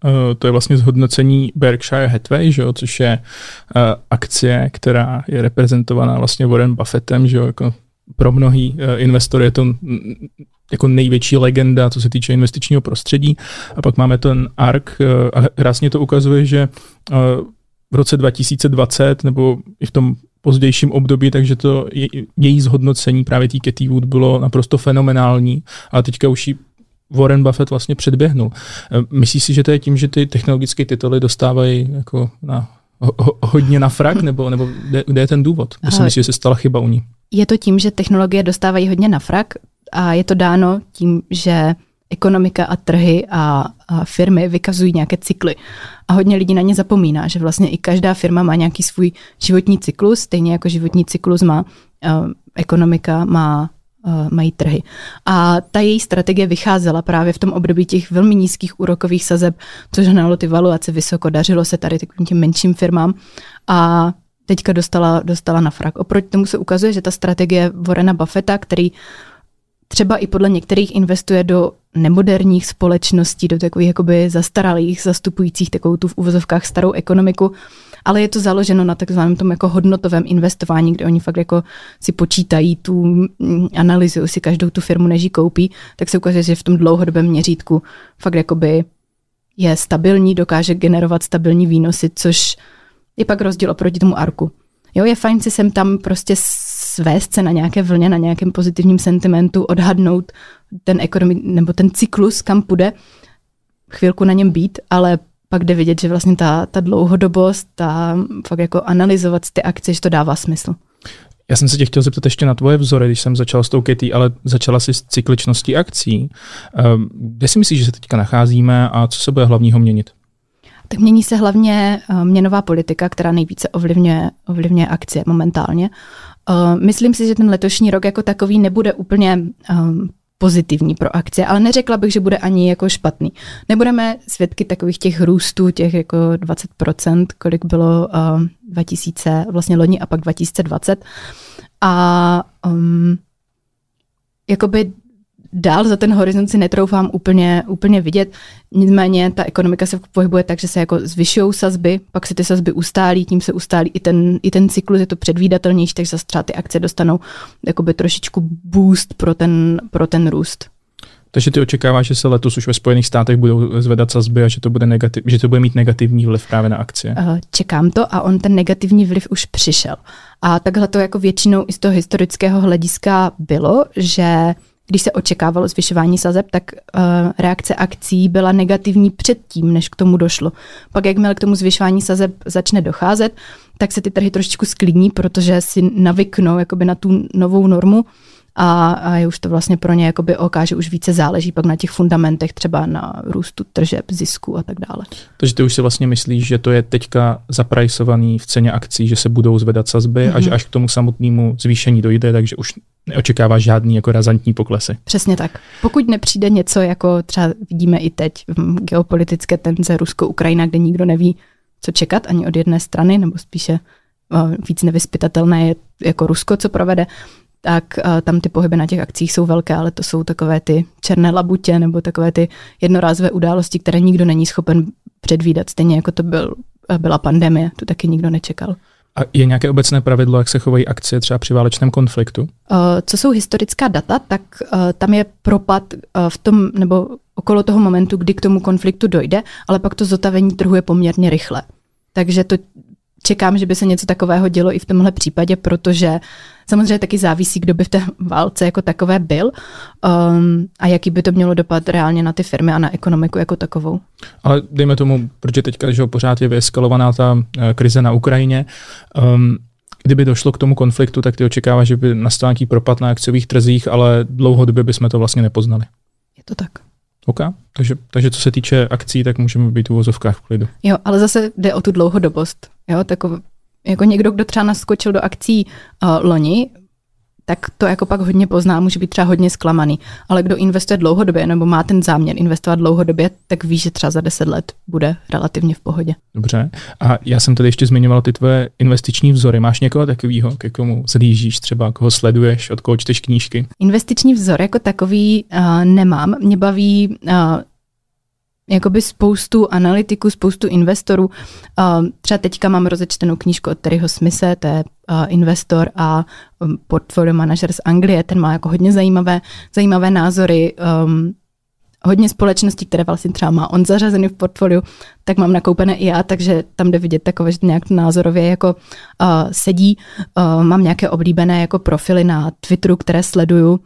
Uh, to je vlastně zhodnocení Berkshire Hathaway, že jo, což je uh, akcie, která je reprezentovaná vlastně Warren Buffettem, že jo, jako pro mnohý uh, investory je to jako největší legenda, co se týče investičního prostředí. A pak máme ten ARK a krásně to ukazuje, že v roce 2020 nebo i v tom pozdějším období, takže to je, její zhodnocení právě té Katy Wood bylo naprosto fenomenální, ale teďka už ji Warren Buffett vlastně předběhnul. E, myslíš si, že to je tím, že ty technologické tituly dostávají jako na, ho, hodně na frak, nebo, nebo kde, kde je ten důvod? Myslím si, že se stala chyba u ní. Je to tím, že technologie dostávají hodně na frak a je to dáno tím, že ekonomika a trhy a, a firmy vykazují nějaké cykly. A hodně lidí na ně zapomíná, že vlastně i každá firma má nějaký svůj životní cyklus, stejně jako životní cyklus má uh, ekonomika, má uh, mají trhy. A ta její strategie vycházela právě v tom období těch velmi nízkých úrokových sazeb, což hnalo ty valuace vysoko, dařilo se tady takovým těm menším firmám a teďka dostala, dostala na frak. Oproti tomu se ukazuje, že ta strategie Warrena Buffetta, který třeba i podle některých investuje do nemoderních společností, do takových jakoby zastaralých, zastupujících takovou tu v uvozovkách starou ekonomiku, ale je to založeno na takzvaném tom jako hodnotovém investování, kde oni fakt jako si počítají tu, mm, analyzují si každou tu firmu, než ji koupí, tak se ukazuje, že v tom dlouhodobém měřítku fakt jakoby je stabilní, dokáže generovat stabilní výnosy, což je pak rozdíl oproti tomu arku. Jo, je fajn si sem tam prostě svést se na nějaké vlně, na nějakém pozitivním sentimentu, odhadnout ten ekonomi, nebo ten cyklus, kam půjde, chvilku na něm být, ale pak jde vidět, že vlastně ta, ta dlouhodobost, ta fakt jako analyzovat ty akce, že to dává smysl. Já jsem se tě chtěl zeptat ještě na tvoje vzory, když jsem začal s tou Katie, ale začala si s cykličností akcí. Ehm, kde si myslíš, že se teďka nacházíme a co se bude hlavního měnit? Tak mění se hlavně eh, měnová politika, která nejvíce ovlivňuje, ovlivňuje akcie momentálně. Eh, myslím si, že ten letošní rok jako takový nebude úplně ehm, pozitivní pro akcie, ale neřekla bych, že bude ani jako špatný. Nebudeme svědky takových těch růstů, těch jako 20%, kolik bylo uh, 2000, vlastně loni a pak 2020. A um, jakoby dál za ten horizont si netroufám úplně, úplně vidět. Nicméně ta ekonomika se pohybuje tak, že se jako zvyšují sazby, pak se ty sazby ustálí, tím se ustálí i ten, i ten cyklus, je to předvídatelnější, takže zase třeba ty akce dostanou jakoby trošičku boost pro ten, pro ten růst. Takže ty očekáváš, že se letos už ve Spojených státech budou zvedat sazby a že to bude, negativ, že to bude mít negativní vliv právě na akcie? Eh, čekám to a on ten negativní vliv už přišel. A takhle to jako většinou i z toho historického hlediska bylo, že když se očekávalo zvyšování sazeb, tak uh, reakce akcí byla negativní předtím, než k tomu došlo. Pak, jakmile k tomu zvyšování sazeb začne docházet, tak se ty trhy trošičku sklidní, protože si navyknou jakoby na tu novou normu a, a je už to vlastně pro ně jakoby OK, že už více záleží pak na těch fundamentech, třeba na růstu tržeb, zisku a tak dále. Takže ty už si vlastně myslíš, že to je teďka zaprajsovaný v ceně akcí, že se budou zvedat sazby mm-hmm. a že mhm. až k tomu samotnému zvýšení dojde, takže už neočekává žádný jako razantní poklesy. Přesně tak. Pokud nepřijde něco, jako třeba vidíme i teď v geopolitické tenze Rusko-Ukrajina, kde nikdo neví, co čekat ani od jedné strany, nebo spíše uh, víc nevyspytatelné je jako Rusko, co provede, tak uh, tam ty pohyby na těch akcích jsou velké, ale to jsou takové ty černé labutě nebo takové ty jednorázové události, které nikdo není schopen předvídat, stejně jako to byl, uh, byla pandemie, to taky nikdo nečekal. A je nějaké obecné pravidlo, jak se chovají akcie třeba při válečném konfliktu? Uh, co jsou historická data, tak uh, tam je propad uh, v tom, nebo okolo toho momentu, kdy k tomu konfliktu dojde, ale pak to zotavení trhu je poměrně rychle. Takže to čekám, že by se něco takového dělo i v tomhle případě, protože samozřejmě taky závisí, kdo by v té válce jako takové byl um, a jaký by to mělo dopad reálně na ty firmy a na ekonomiku jako takovou. Ale dejme tomu, protože teďka že pořád je vyeskalovaná ta uh, krize na Ukrajině, um, kdyby došlo k tomu konfliktu, tak ty očekáváš, že by nastal nějaký propad na akciových trzích, ale dlouhodobě bychom to vlastně nepoznali. Je to tak. OK, takže, takže co se týče akcí, tak můžeme být v uvozovkách v klidu. Jo, ale zase jde o tu dlouhodobost. Jo, takové, jako někdo, kdo třeba naskočil do akcí uh, loni, tak to jako pak hodně pozná, může být třeba hodně zklamaný. Ale kdo investuje dlouhodobě nebo má ten záměr investovat dlouhodobě, tak ví, že třeba za 10 let bude relativně v pohodě. Dobře. A já jsem tady ještě zmiňoval ty tvoje investiční vzory. Máš někoho takového, ke komu zlížíš, třeba koho sleduješ, od koho čteš knížky? Investiční vzor jako takový uh, nemám. Mě baví uh, jakoby spoustu analytiků, spoustu investorů. Třeba teďka mám rozečtenou knížku od Terryho Smise, to je investor a um, portfolio manažer z Anglie, ten má jako hodně zajímavé, zajímavé názory, um, hodně společností, které vlastně třeba má on zařazený v portfoliu, tak mám nakoupené i já, takže tam jde vidět takové, že nějak názorově jako uh, sedí. Uh, mám nějaké oblíbené jako profily na Twitteru, které sleduju,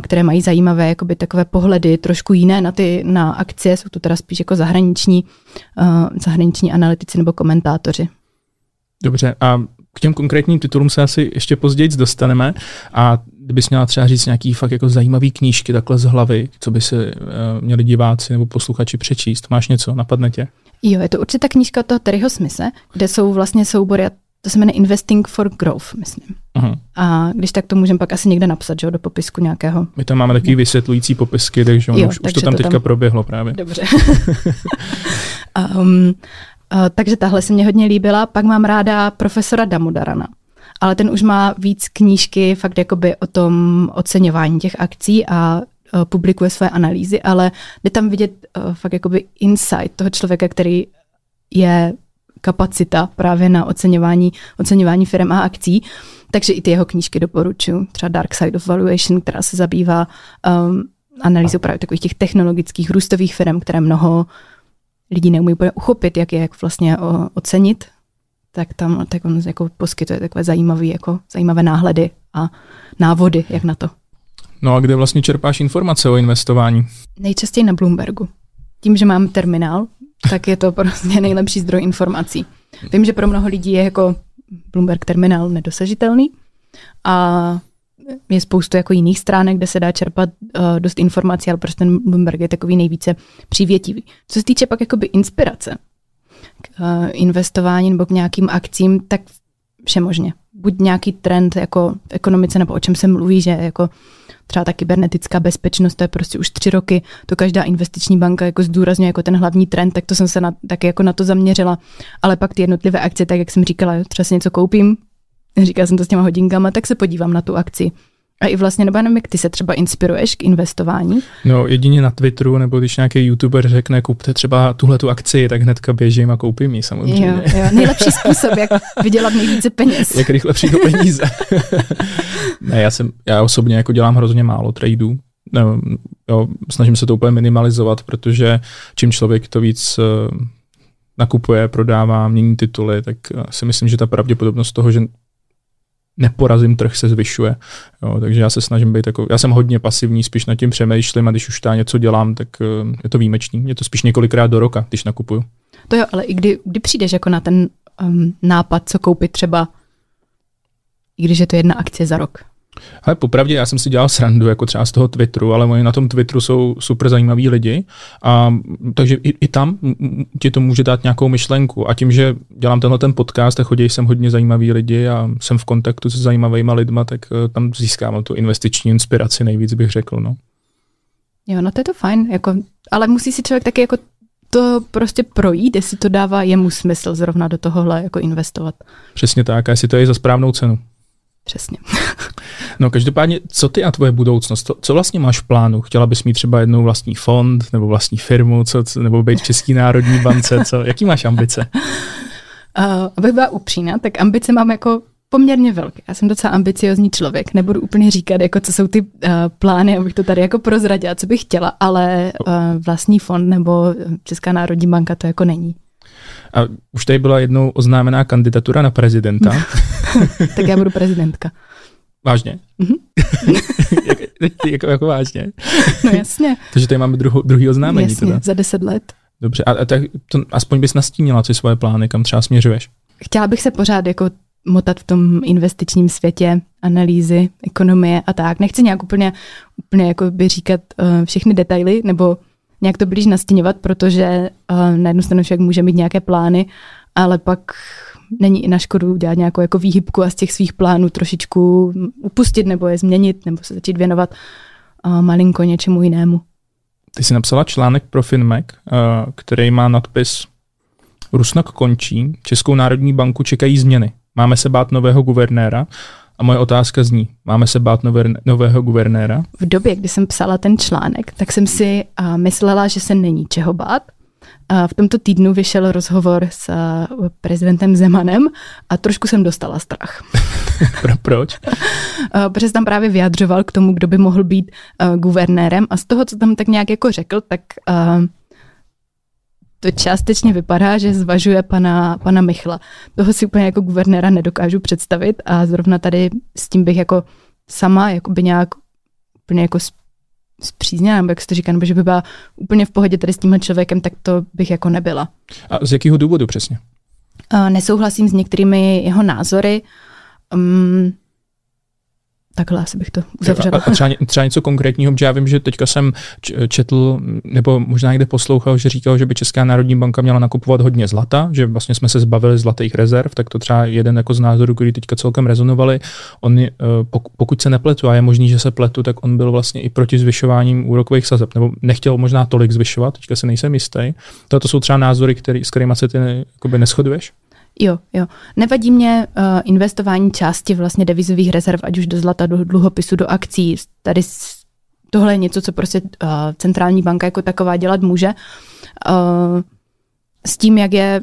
které mají zajímavé jakoby takové pohledy, trošku jiné na ty na akcie, jsou to teda spíš jako zahraniční, zahraniční analytici nebo komentátoři. Dobře, a k těm konkrétním titulům se asi ještě později dostaneme. A kdybys měla třeba říct nějaký fakt jako zajímavý knížky takhle z hlavy, co by si uh, měli diváci nebo posluchači přečíst. Máš něco, napadne tě? Jo, je to určitá knížka od toho Terryho Smise, kde jsou vlastně soubory, to se jmenuje Investing for Growth, myslím. Uh-huh. A když tak to můžeme pak asi někde napsat, že jo, do popisku nějakého. My tam máme taky vysvětlující popisky, takže jo, už, takže už to tam to teďka tam... proběhlo právě. Dobře. um, uh, takže tahle se mě hodně líbila. Pak mám ráda profesora Damodarana ale ten už má víc knížky fakt jakoby o tom oceňování těch akcí a uh, publikuje své analýzy, ale jde tam vidět uh, fakt jakoby insight toho člověka, který je kapacita právě na oceňování, oceňování firm a akcí. Takže i ty jeho knížky doporučuji. Třeba Dark Side of Valuation, která se zabývá um, analýzou právě takových těch technologických růstových firm, které mnoho lidí neumí úplně uchopit, jak je jak vlastně o, ocenit tak tam tak on jako poskytuje takové zajímavé, jako, zajímavé náhledy a návody, jak na to. No a kde vlastně čerpáš informace o investování? Nejčastěji na Bloombergu. Tím, že mám terminál, tak je to prostě nejlepší zdroj informací. Vím, že pro mnoho lidí je jako Bloomberg terminál nedosažitelný a je spoustu jako jiných stránek, kde se dá čerpat uh, dost informací, ale prostě ten Bloomberg je takový nejvíce přívětivý. Co se týče pak jakoby inspirace, k investování nebo k nějakým akcím, tak všemožně. Buď nějaký trend jako v ekonomice, nebo o čem se mluví, že jako třeba ta kybernetická bezpečnost, to je prostě už tři roky, to každá investiční banka jako zdůrazňuje jako ten hlavní trend, tak to jsem se na, taky jako na to zaměřila. Ale pak ty jednotlivé akce, tak jak jsem říkala, třeba si něco koupím, říkala jsem to s těma hodinkama, tak se podívám na tu akci a i vlastně, nebo jenom jak ty se třeba inspiruješ k investování? No jedině na Twitteru, nebo když nějaký youtuber řekne, kupte třeba tuhle tu akci, tak hnedka běžím a koupím ji samozřejmě. Jo, jo. Nejlepší způsob, jak vydělat nejvíce peněz. jak rychle přijdu peníze. ne, já, jsem, já osobně jako dělám hrozně málo tradeů. No, jo, snažím se to úplně minimalizovat, protože čím člověk to víc uh, nakupuje, prodává, mění tituly, tak uh, si myslím, že ta pravděpodobnost toho, že neporazím trh se zvyšuje. Jo, takže já se snažím být jako, já jsem hodně pasivní, spíš nad tím přemýšlím a když už ta něco dělám, tak uh, je to výjimečný. Je to spíš několikrát do roka, když nakupuju. To jo, ale i kdy, kdy přijdeš jako na ten um, nápad, co koupit třeba, i když je to jedna akcie za rok? Ale popravdě já jsem si dělal srandu jako třeba z toho Twitteru, ale oni na tom Twitteru jsou super zajímaví lidi, a, takže i, i tam ti to může dát nějakou myšlenku. A tím, že dělám tenhle ten podcast a chodí sem hodně zajímaví lidi a jsem v kontaktu se zajímavými lidma, tak uh, tam získávám tu investiční inspiraci nejvíc, bych řekl. No. Jo, no to je to fajn, jako, ale musí si člověk taky jako to prostě projít, jestli to dává jemu smysl zrovna do tohohle jako investovat. Přesně tak, a jestli to je za správnou cenu. Přesně. no každopádně, co ty a tvoje budoucnost? Co vlastně máš v plánu? Chtěla bys mít třeba jednou vlastní fond nebo vlastní firmu, co, nebo být v České národní bance? Co? Jaký máš ambice? Uh, abych byla upřímná, tak ambice mám jako poměrně velké. Já jsem docela ambiciozní člověk. Nebudu úplně říkat, jako co jsou ty uh, plány, abych to tady jako prozradila, co bych chtěla, ale uh, vlastní fond nebo Česká národní banka to jako není. A už tady byla jednou oznámená kandidatura na prezidenta. tak já budu prezidentka. Vážně? Mm-hmm. jako, jako, jako vážně? no jasně. Takže tady máme druho, druhý oznámení. Jasně, teda. za deset let. Dobře, a, a tak to, aspoň bys nastínila ty svoje plány, kam třeba směřuješ? Chtěla bych se pořád jako motat v tom investičním světě, analýzy, ekonomie a tak. Nechci nějak úplně, úplně jako by říkat uh, všechny detaily, nebo nějak to blíž nastěňovat, protože uh, na jednu stranu člověk může mít nějaké plány, ale pak není i na škodu dělat nějakou jako výhybku a z těch svých plánů trošičku upustit nebo je změnit nebo se začít věnovat uh, malinko něčemu jinému. Ty jsi napsala článek pro Finmac, uh, který má nadpis Rusnok končí, Českou národní banku čekají změny. Máme se bát nového guvernéra. A moje otázka zní, máme se bát nové, nového guvernéra? V době, kdy jsem psala ten článek, tak jsem si uh, myslela, že se není čeho bát. Uh, v tomto týdnu vyšel rozhovor s uh, prezidentem Zemanem a trošku jsem dostala strach. Pro, proč? uh, protože tam právě vyjadřoval k tomu, kdo by mohl být uh, guvernérem a z toho, co tam tak nějak jako řekl, tak uh, to částečně vypadá, že zvažuje pana, pana Michla. Toho si úplně jako guvernéra nedokážu představit a zrovna tady s tím bych jako sama jako by nějak úplně jako zpřízněná, nebo jak se to říká, nebo že by byla úplně v pohodě tady s tímhle člověkem, tak to bych jako nebyla. A z jakého důvodu přesně? Uh, nesouhlasím s některými jeho názory. Um, takhle asi bych to uzavřela. A, a třeba, třeba něco konkrétního, protože já vím, že teďka jsem četl, nebo možná někde poslouchal, že říkal, že by Česká národní banka měla nakupovat hodně zlata, že vlastně jsme se zbavili zlatých rezerv, tak to třeba jeden jako z názorů, který teďka celkem rezonovali. On, eh, pokud se nepletu, a je možný, že se pletu, tak on byl vlastně i proti zvyšováním úrokových sazeb, nebo nechtěl možná tolik zvyšovat, teďka se nejsem jistý. To, to jsou třeba názory, který, s kterými se ty neschoduješ? Jo, jo. Nevadí mě uh, investování části vlastně devizových rezerv, ať už do zlata, do dluhopisu, do akcí. Tady tohle je něco, co prostě uh, centrální banka jako taková dělat může. Uh, s tím, jak je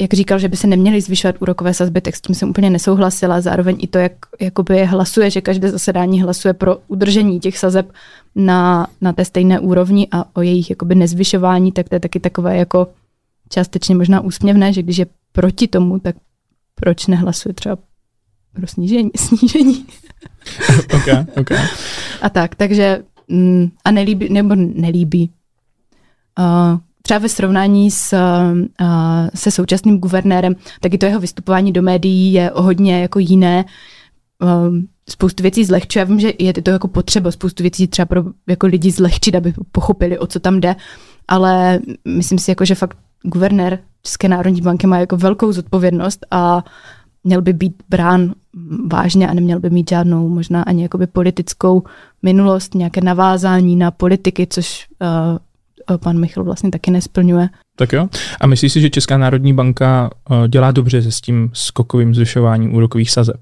jak říkal, že by se neměly zvyšovat úrokové sazby, tak s tím jsem úplně nesouhlasila. Zároveň i to, jak jakoby hlasuje, že každé zasedání hlasuje pro udržení těch sazeb na, na té stejné úrovni a o jejich jakoby nezvyšování, tak to je taky takové jako částečně možná úsměvné, že když je proti tomu, tak proč nehlasuje třeba pro snížení? snížení. okay, okay. A tak, takže mm, a nelíbí, nebo nelíbí. Uh, třeba ve srovnání s, uh, se současným guvernérem, tak i to jeho vystupování do médií je o hodně jako jiné. Uh, spoustu věcí zlehčuje. Já vím, že je to jako potřeba spoustu věcí třeba pro jako lidi zlehčit, aby pochopili, o co tam jde, ale myslím si, jako, že fakt guvernér České národní banky má jako velkou zodpovědnost a měl by být brán vážně a neměl by mít žádnou možná ani jakoby politickou minulost, nějaké navázání na politiky, což uh, pan Michal vlastně taky nesplňuje. Tak jo. A myslíš si, že Česká národní banka uh, dělá dobře se s tím skokovým zvyšováním úrokových sazeb?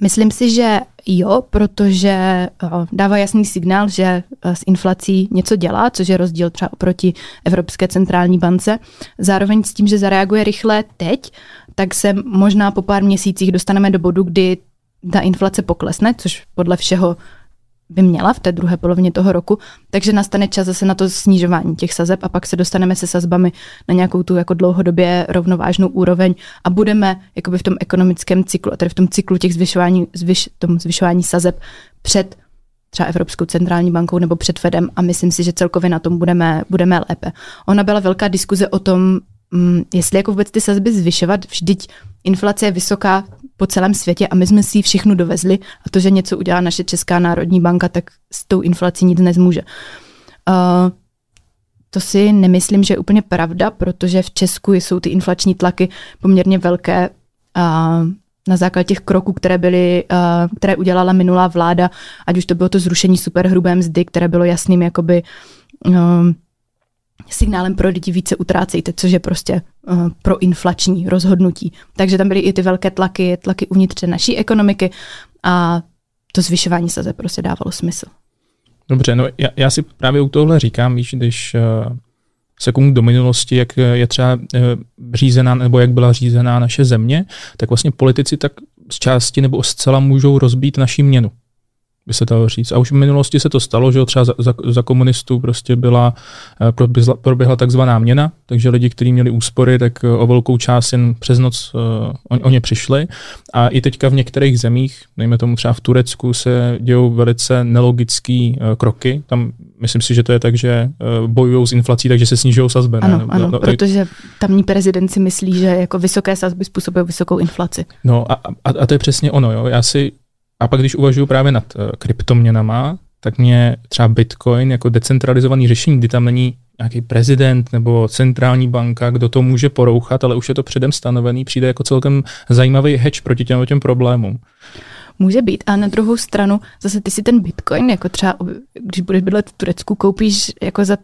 Myslím si, že jo, protože eh, dává jasný signál, že eh, s inflací něco dělá, což je rozdíl třeba oproti Evropské centrální bance. Zároveň s tím, že zareaguje rychle teď, tak se možná po pár měsících dostaneme do bodu, kdy ta inflace poklesne, což podle všeho by měla v té druhé polovině toho roku, takže nastane čas zase na to snižování těch sazeb a pak se dostaneme se sazbami na nějakou tu jako dlouhodobě rovnovážnou úroveň a budeme jakoby v tom ekonomickém cyklu, tedy v tom cyklu těch zvyšování, zvyš, tom zvyšování sazeb před třeba Evropskou centrální bankou nebo před Fedem a myslím si, že celkově na tom budeme, budeme lépe. Ona byla velká diskuze o tom, mm, jestli jako vůbec ty sazby zvyšovat, vždyť inflace je vysoká po celém světě a my jsme si ji všechnu dovezli a to, že něco udělá naše Česká národní banka, tak s tou inflací nic nezmůže. Uh, to si nemyslím, že je úplně pravda, protože v Česku jsou ty inflační tlaky poměrně velké uh, na základě těch kroků, které, byly, uh, které udělala minulá vláda, ať už to bylo to zrušení superhrubé mzdy, které bylo jasným jakoby signálem pro lidi více utrácejte, což je prostě uh, proinflační rozhodnutí. Takže tam byly i ty velké tlaky, tlaky uvnitř naší ekonomiky a to zvyšování se prostě dávalo smysl. Dobře, no já, já si právě u tohle říkám, víš, když uh, se komu do minulosti, jak je třeba uh, řízená, nebo jak byla řízená naše země, tak vlastně politici tak z části nebo zcela můžou rozbít naši měnu by se dalo říct. A už v minulosti se to stalo, že třeba za, za, za komunistů prostě byla, eh, proběhla, proběhla takzvaná měna, takže lidi, kteří měli úspory, tak eh, o velkou část jen přes noc uh, o, o ně přišli. A i teďka v některých zemích, dejme tomu třeba v Turecku, se dějou velice nelogické kroky. Tam myslím si, že to je tak, že bojují s inflací, takže se snižují sazby. Ano, ne? ano no, no, protože tamní prezident si myslí, že jako vysoké sazby způsobují vysokou inflaci. No a, a, a to je přesně ono. Jo. Já si a pak, když uvažuji právě nad uh, kryptoměnama, tak mě třeba Bitcoin jako decentralizovaný řešení, kdy tam není nějaký prezident nebo centrální banka, kdo to může porouchat, ale už je to předem stanovený, přijde jako celkem zajímavý hedge proti těm, těm problémům. Může být, a na druhou stranu zase ty si ten bitcoin, jako třeba, když budeš bydlet v Turecku, koupíš jako za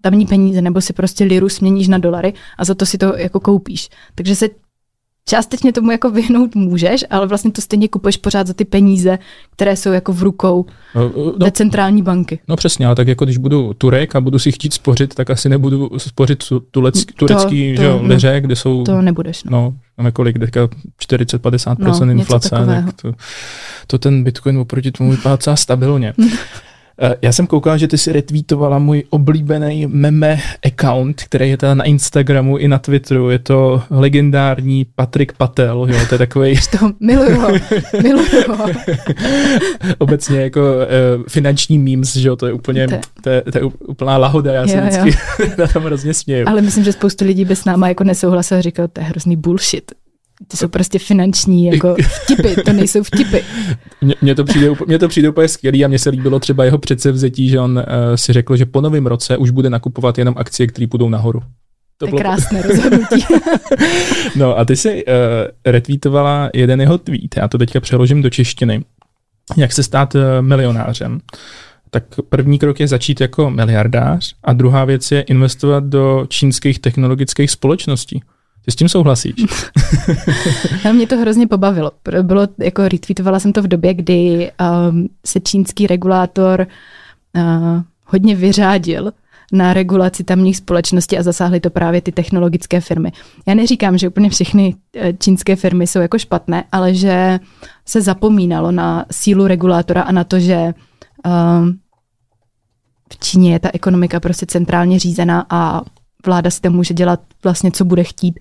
tamní peníze, nebo si prostě liru směníš na dolary a za to si to jako koupíš. Takže se částečně tomu jako vyhnout můžeš, ale vlastně to stejně kupuješ pořád za ty peníze, které jsou jako v rukou no, no, centrální banky. No přesně, ale tak jako když budu Turek a budu si chtít spořit, tak asi nebudu spořit tulec, turecký to, to, že, liře, no, kde jsou... To nebudeš. No, no máme kolik, 40-50% no, inflace, tak to, to ten Bitcoin oproti tomu vypadá docela stabilně. Eh, já jsem koukal, že ty si retweetovala můj oblíbený meme account, který je teda na Instagramu i na Twitteru. Je to legendární Patrik Patel, jo, to je takový. to miluju ho, miluju ho. Obecně jako uh, finanční memes, že jo, to je úplně, to, to, je, to je úplná lahoda, já se vždycky na tom hrozně směju. Ale myslím, že spoustu lidí by s náma jako nesouhlasil a říkal, to je hrozný bullshit. To jsou prostě finanční jako vtipy, to nejsou vtipy. Mně to přijde, mně to přijde úplně skvělý a mně se líbilo třeba jeho předsevzetí, že on uh, si řekl, že po novém roce už bude nakupovat jenom akcie, které půjdou nahoru. To, to je krásné rozhodnutí. no a ty jsi uh, retweetovala jeden jeho tweet, já to teďka přeložím do češtiny, jak se stát uh, milionářem. Tak první krok je začít jako miliardář a druhá věc je investovat do čínských technologických společností. Ty s tím souhlasíš? no, mě to hrozně pobavilo. Bylo, jako retweetovala jsem to v době, kdy um, se čínský regulátor uh, hodně vyřádil na regulaci tamních společností a zasáhly to právě ty technologické firmy. Já neříkám, že úplně všechny eh, čínské firmy jsou jako špatné, ale že se zapomínalo na sílu regulátora a na to, že um, v Číně je ta ekonomika prostě centrálně řízená a vláda si tam může dělat vlastně, co bude chtít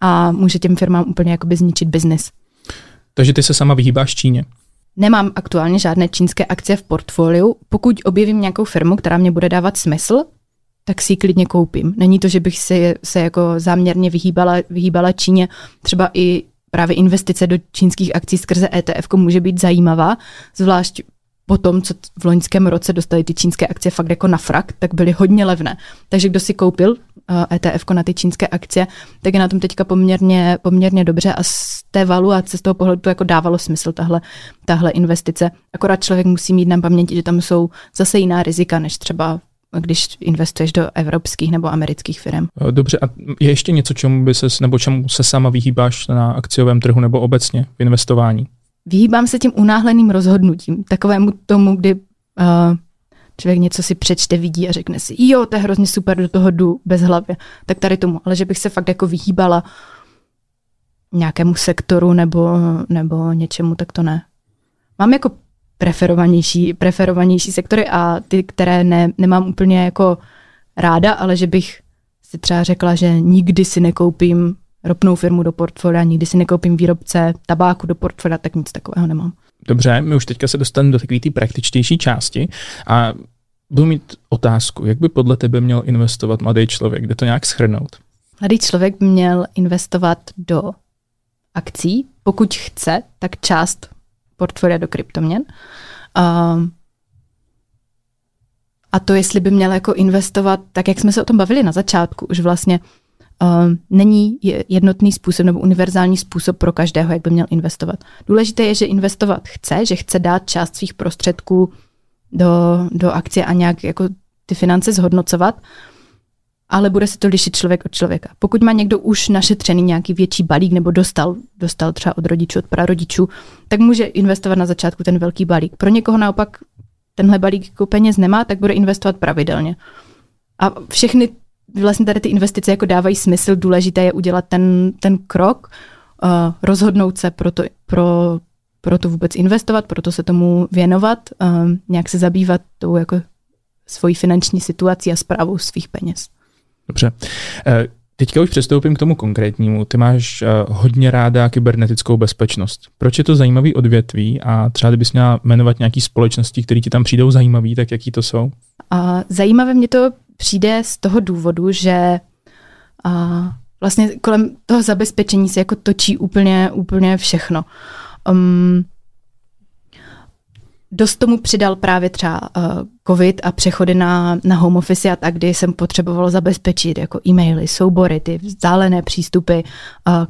a může těm firmám úplně jakoby zničit biznis. Takže ty se sama vyhýbáš Číně? Nemám aktuálně žádné čínské akcie v portfoliu. Pokud objevím nějakou firmu, která mě bude dávat smysl, tak si ji klidně koupím. Není to, že bych se, se jako záměrně vyhýbala, vyhýbala Číně. Třeba i právě investice do čínských akcí skrze ETF může být zajímavá, zvlášť po tom, co v loňském roce dostali ty čínské akcie fakt jako na frak, tak byly hodně levné. Takže kdo si koupil ETF na ty čínské akcie, tak je na tom teďka poměrně, poměrně dobře a z té valuace, z toho pohledu to jako dávalo smysl tahle, tahle investice. Akorát člověk musí mít na paměti, že tam jsou zase jiná rizika, než třeba když investuješ do evropských nebo amerických firm. Eh, dobře, a je ještě něco, čemu by ses, nebo čemu se sama vyhýbáš na akciovém trhu nebo obecně v investování? Vyhýbám se tím unáhleným rozhodnutím, takovému tomu, kdy uh, člověk něco si přečte, vidí a řekne si, jo, to je hrozně super, do toho jdu bez hlavy. Tak tady tomu, ale že bych se fakt jako vyhýbala nějakému sektoru nebo, nebo něčemu, tak to ne. Mám jako preferovanější, preferovanější sektory a ty, které ne, nemám úplně jako ráda, ale že bych si třeba řekla, že nikdy si nekoupím ropnou firmu do portfolia, nikdy si nekoupím výrobce tabáku do portfolia, tak nic takového nemám. Dobře, my už teďka se dostaneme do takové té praktičtější části a budu mít otázku, jak by podle tebe měl investovat mladý člověk, kde to nějak schrnout? Mladý člověk by měl investovat do akcí, pokud chce, tak část portfolia do kryptoměn. Um, a to, jestli by měl jako investovat, tak jak jsme se o tom bavili na začátku, už vlastně uh, není jednotný způsob nebo univerzální způsob pro každého, jak by měl investovat. Důležité je, že investovat chce, že chce dát část svých prostředků do, do akcie a nějak jako ty finance zhodnocovat, ale bude se to lišit člověk od člověka. Pokud má někdo už našetřený nějaký větší balík nebo dostal, dostal třeba od rodičů, od prarodičů, tak může investovat na začátku ten velký balík. Pro někoho naopak tenhle balík jako peněz nemá, tak bude investovat pravidelně. A všechny vlastně tady ty investice jako dávají smysl, důležité je udělat ten, ten krok, uh, rozhodnout se pro to, pro, pro to vůbec investovat, proto se tomu věnovat, uh, nějak se zabývat tou jako svojí finanční situací a zprávou svých peněz. Dobře. Uh, Teďka už přestoupím k tomu konkrétnímu. Ty máš uh, hodně ráda kybernetickou bezpečnost. Proč je to zajímavý odvětví a třeba kdybys měla jmenovat nějaké společnosti, které ti tam přijdou zajímavé, tak jaký to jsou? Uh, zajímavé mě to přijde z toho důvodu, že uh, vlastně kolem toho zabezpečení se jako točí úplně, úplně všechno. Um, dost tomu přidal právě třeba uh, covid a přechody na, na home office a tak, kdy jsem potřebovala zabezpečit jako e-maily, soubory, ty vzdálené přístupy, uh,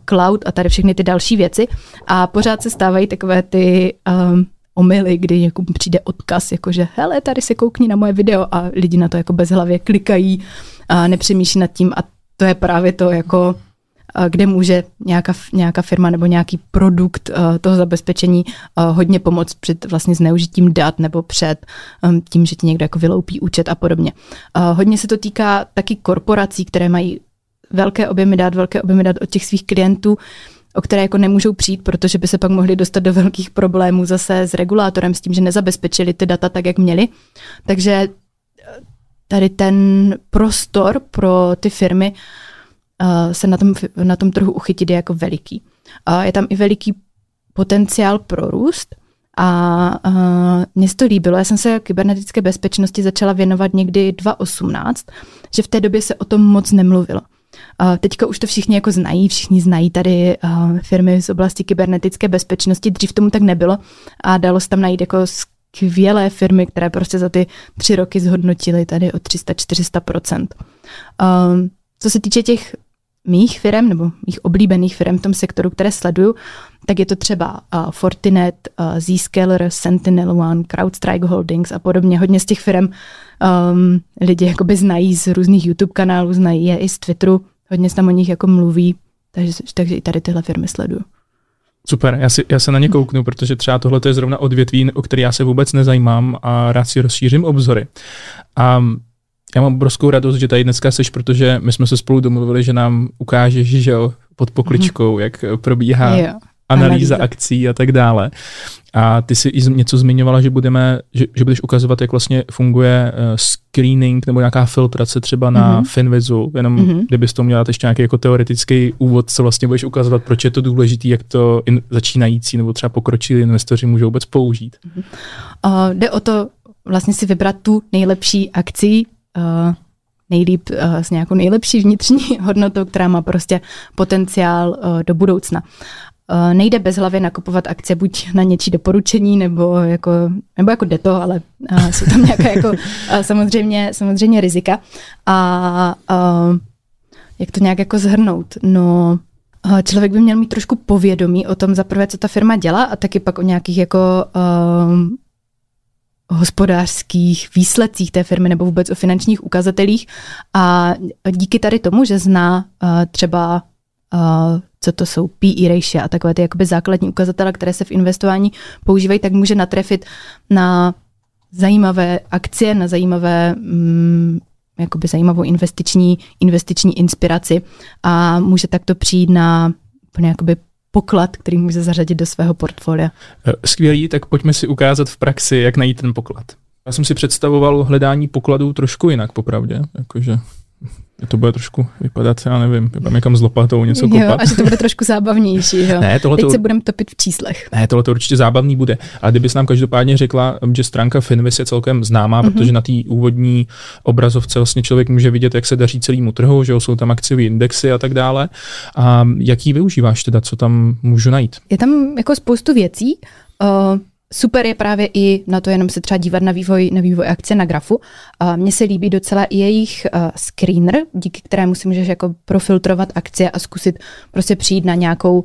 cloud a tady všechny ty další věci. A pořád se stávají takové ty um, omily, kdy někomu přijde odkaz, jakože hele, tady se koukni na moje video a lidi na to jako bez hlavě klikají a nepřemýšlí nad tím a to je právě to jako kde může nějaká, nějaká firma nebo nějaký produkt toho zabezpečení hodně pomoct před vlastně zneužitím dat nebo před um, tím, že ti někdo jako vyloupí účet a podobně. Hodně se to týká taky korporací, které mají velké objemy dat, velké objemy dat od těch svých klientů, o které jako nemůžou přijít, protože by se pak mohli dostat do velkých problémů zase s regulátorem, s tím, že nezabezpečili ty data tak, jak měli. Takže eh, tady ten prostor pro ty firmy se na tom, na tom trhu uchytit je jako veliký. Uh, je tam i veliký potenciál pro růst a uh, mně se to líbilo. Já jsem se kybernetické bezpečnosti začala věnovat někdy 2018, že v té době se o tom moc nemluvilo. Teďka už to všichni jako znají, všichni znají tady firmy z oblasti kybernetické bezpečnosti, dřív tomu tak nebylo a dalo se tam najít jako skvělé firmy, které prostě za ty tři roky zhodnotily tady o 300-400%. Co se týče těch mých firm nebo mých oblíbených firm v tom sektoru, které sleduju, tak je to třeba uh, Fortinet, uh, Zscaler, Sentinel One, CrowdStrike Holdings a podobně. Hodně z těch firm um, lidi jakoby znají z různých YouTube kanálů, znají je i z Twitteru, hodně se tam o nich jako mluví, takže, takže i tady tyhle firmy sleduju. Super, já, si, já se na ně kouknu, protože třeba tohle je zrovna odvětví, o který já se vůbec nezajímám a rád si rozšířím obzory. A já mám obrovskou radost, že tady dneska seš, protože my jsme se spolu domluvili, že nám ukážeš, že jo, pod pokličkou, mm-hmm. jak probíhá jo, analýza, analýza akcí a tak dále. A ty si i něco zmiňovala, že budeme, že, že budeš ukazovat, jak vlastně funguje uh, screening nebo nějaká filtrace třeba na mm-hmm. Finvizu, jenom mm-hmm. kdybys to měla ještě nějaký jako teoretický úvod, co vlastně budeš ukazovat, proč je to důležité, jak to in, začínající nebo třeba pokročilí investoři můžou vůbec použít. Mm-hmm. Uh, jde o to vlastně si vybrat tu nejlepší akci, uh, nejlíp uh, s nějakou nejlepší vnitřní hodnotou, která má prostě potenciál uh, do budoucna. Nejde bez hlavy nakupovat akce buď na něčí doporučení, nebo jako, nebo jako jde to, ale jsou tam nějaké jako, samozřejmě, samozřejmě rizika. A uh, jak to nějak jako zhrnout? No, člověk by měl mít trošku povědomí o tom zaprvé, co ta firma dělá a taky pak o nějakých jako hospodářských výsledcích té firmy nebo vůbec o finančních ukazatelích. A díky tady tomu, že zná uh, třeba uh, co to jsou PE ratio a takové ty jakoby základní ukazatele, které se v investování používají, tak může natrefit na zajímavé akcie, na zajímavé mm, jakoby zajímavou investiční, investiční inspiraci a může takto přijít na jakoby poklad, který může zařadit do svého portfolia. Eh, skvělý, tak pojďme si ukázat v praxi, jak najít ten poklad. Já jsem si představoval hledání pokladů trošku jinak, popravdě. Jakože to bude trošku vypadat, já nevím, vypadám někam s lopatou něco kopat. Jo, a že to bude trošku zábavnější. Jo. Ne, tohleto, Teď se budeme topit v číslech. Ne, tohle to určitě zábavný bude. A kdybys nám každopádně řekla, že stránka Finvis je celkem známá, mm-hmm. protože na té úvodní obrazovce vlastně člověk může vidět, jak se daří celému trhu, že jsou tam akciové indexy a tak dále. A jaký využíváš teda, co tam můžu najít? Je tam jako spoustu věcí. Uh, Super je právě i na to jenom se třeba dívat na vývoj, na vývoj akce na grafu. Mně se líbí docela i jejich screener, díky kterému si můžeš jako profiltrovat akcie a zkusit prostě přijít na nějakou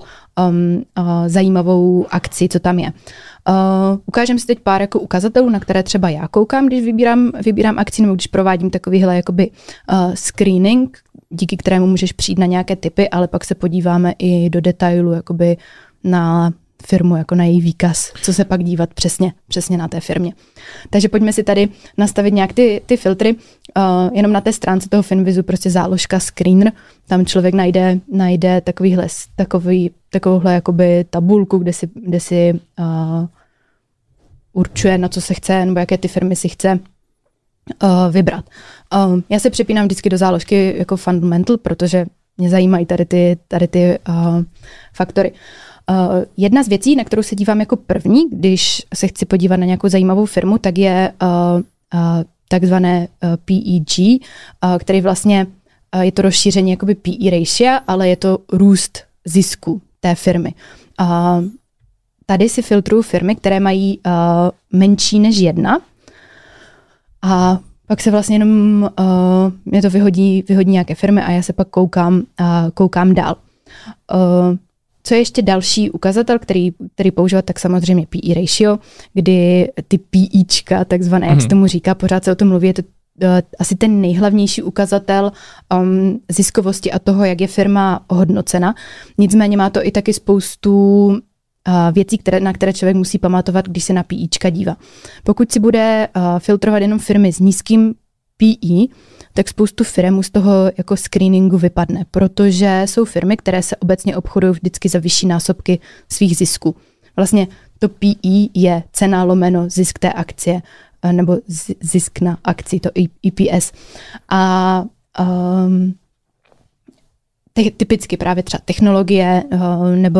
um, uh, zajímavou akci, co tam je. Uh, ukážem si teď pár jako ukazatelů, na které třeba já koukám, když vybírám, vybírám akci nebo když provádím takovýhle jakoby uh, screening, díky kterému můžeš přijít na nějaké typy, ale pak se podíváme i do detailu jakoby na firmu, jako na její výkaz, co se pak dívat přesně, přesně na té firmě. Takže pojďme si tady nastavit nějak ty, ty filtry. Uh, jenom na té stránce toho Finvizu prostě záložka screener, tam člověk najde, najde takovýhle, takový, takovouhle jakoby tabulku, kde si, kde si uh, určuje, na co se chce, nebo jaké ty firmy si chce uh, vybrat. Uh, já se přepínám vždycky do záložky jako fundamental, protože mě zajímají tady ty, tady ty uh, faktory. Uh, Uh, jedna z věcí, na kterou se dívám jako první, když se chci podívat na nějakou zajímavou firmu, tak je uh, uh, takzvané PEG, který vlastně je to rozšíření jakoby PE ratio, ale je to růst zisku té firmy. Tady si filtruju firmy, které mají menší než jedna a pak se vlastně jenom mě to vyhodí, vyhodí nějaké firmy a já se pak koukám, koukám dál. Uh, co je ještě další ukazatel, který, který používat, tak samozřejmě PE ratio, kdy ty PIčka, takzvané, mm-hmm. jak se mhm. tomu říká, pořád se o tom mluví, je to uh, asi ten nejhlavnější ukazatel um, ziskovosti a toho, jak je firma hodnocena. Nicméně má to i taky spoustu uh, věcí, které, na které člověk musí pamatovat, když se na PIčka dívá. Pokud si bude uh, filtrovat jenom firmy s nízkým PE, tak spoustu firm z toho jako screeningu vypadne, protože jsou firmy, které se obecně obchodují vždycky za vyšší násobky svých zisků. Vlastně to PE je cena lomeno zisk té akcie, eh, nebo zisk na akci, to EPS. A um, typicky právě třeba technologie eh, nebo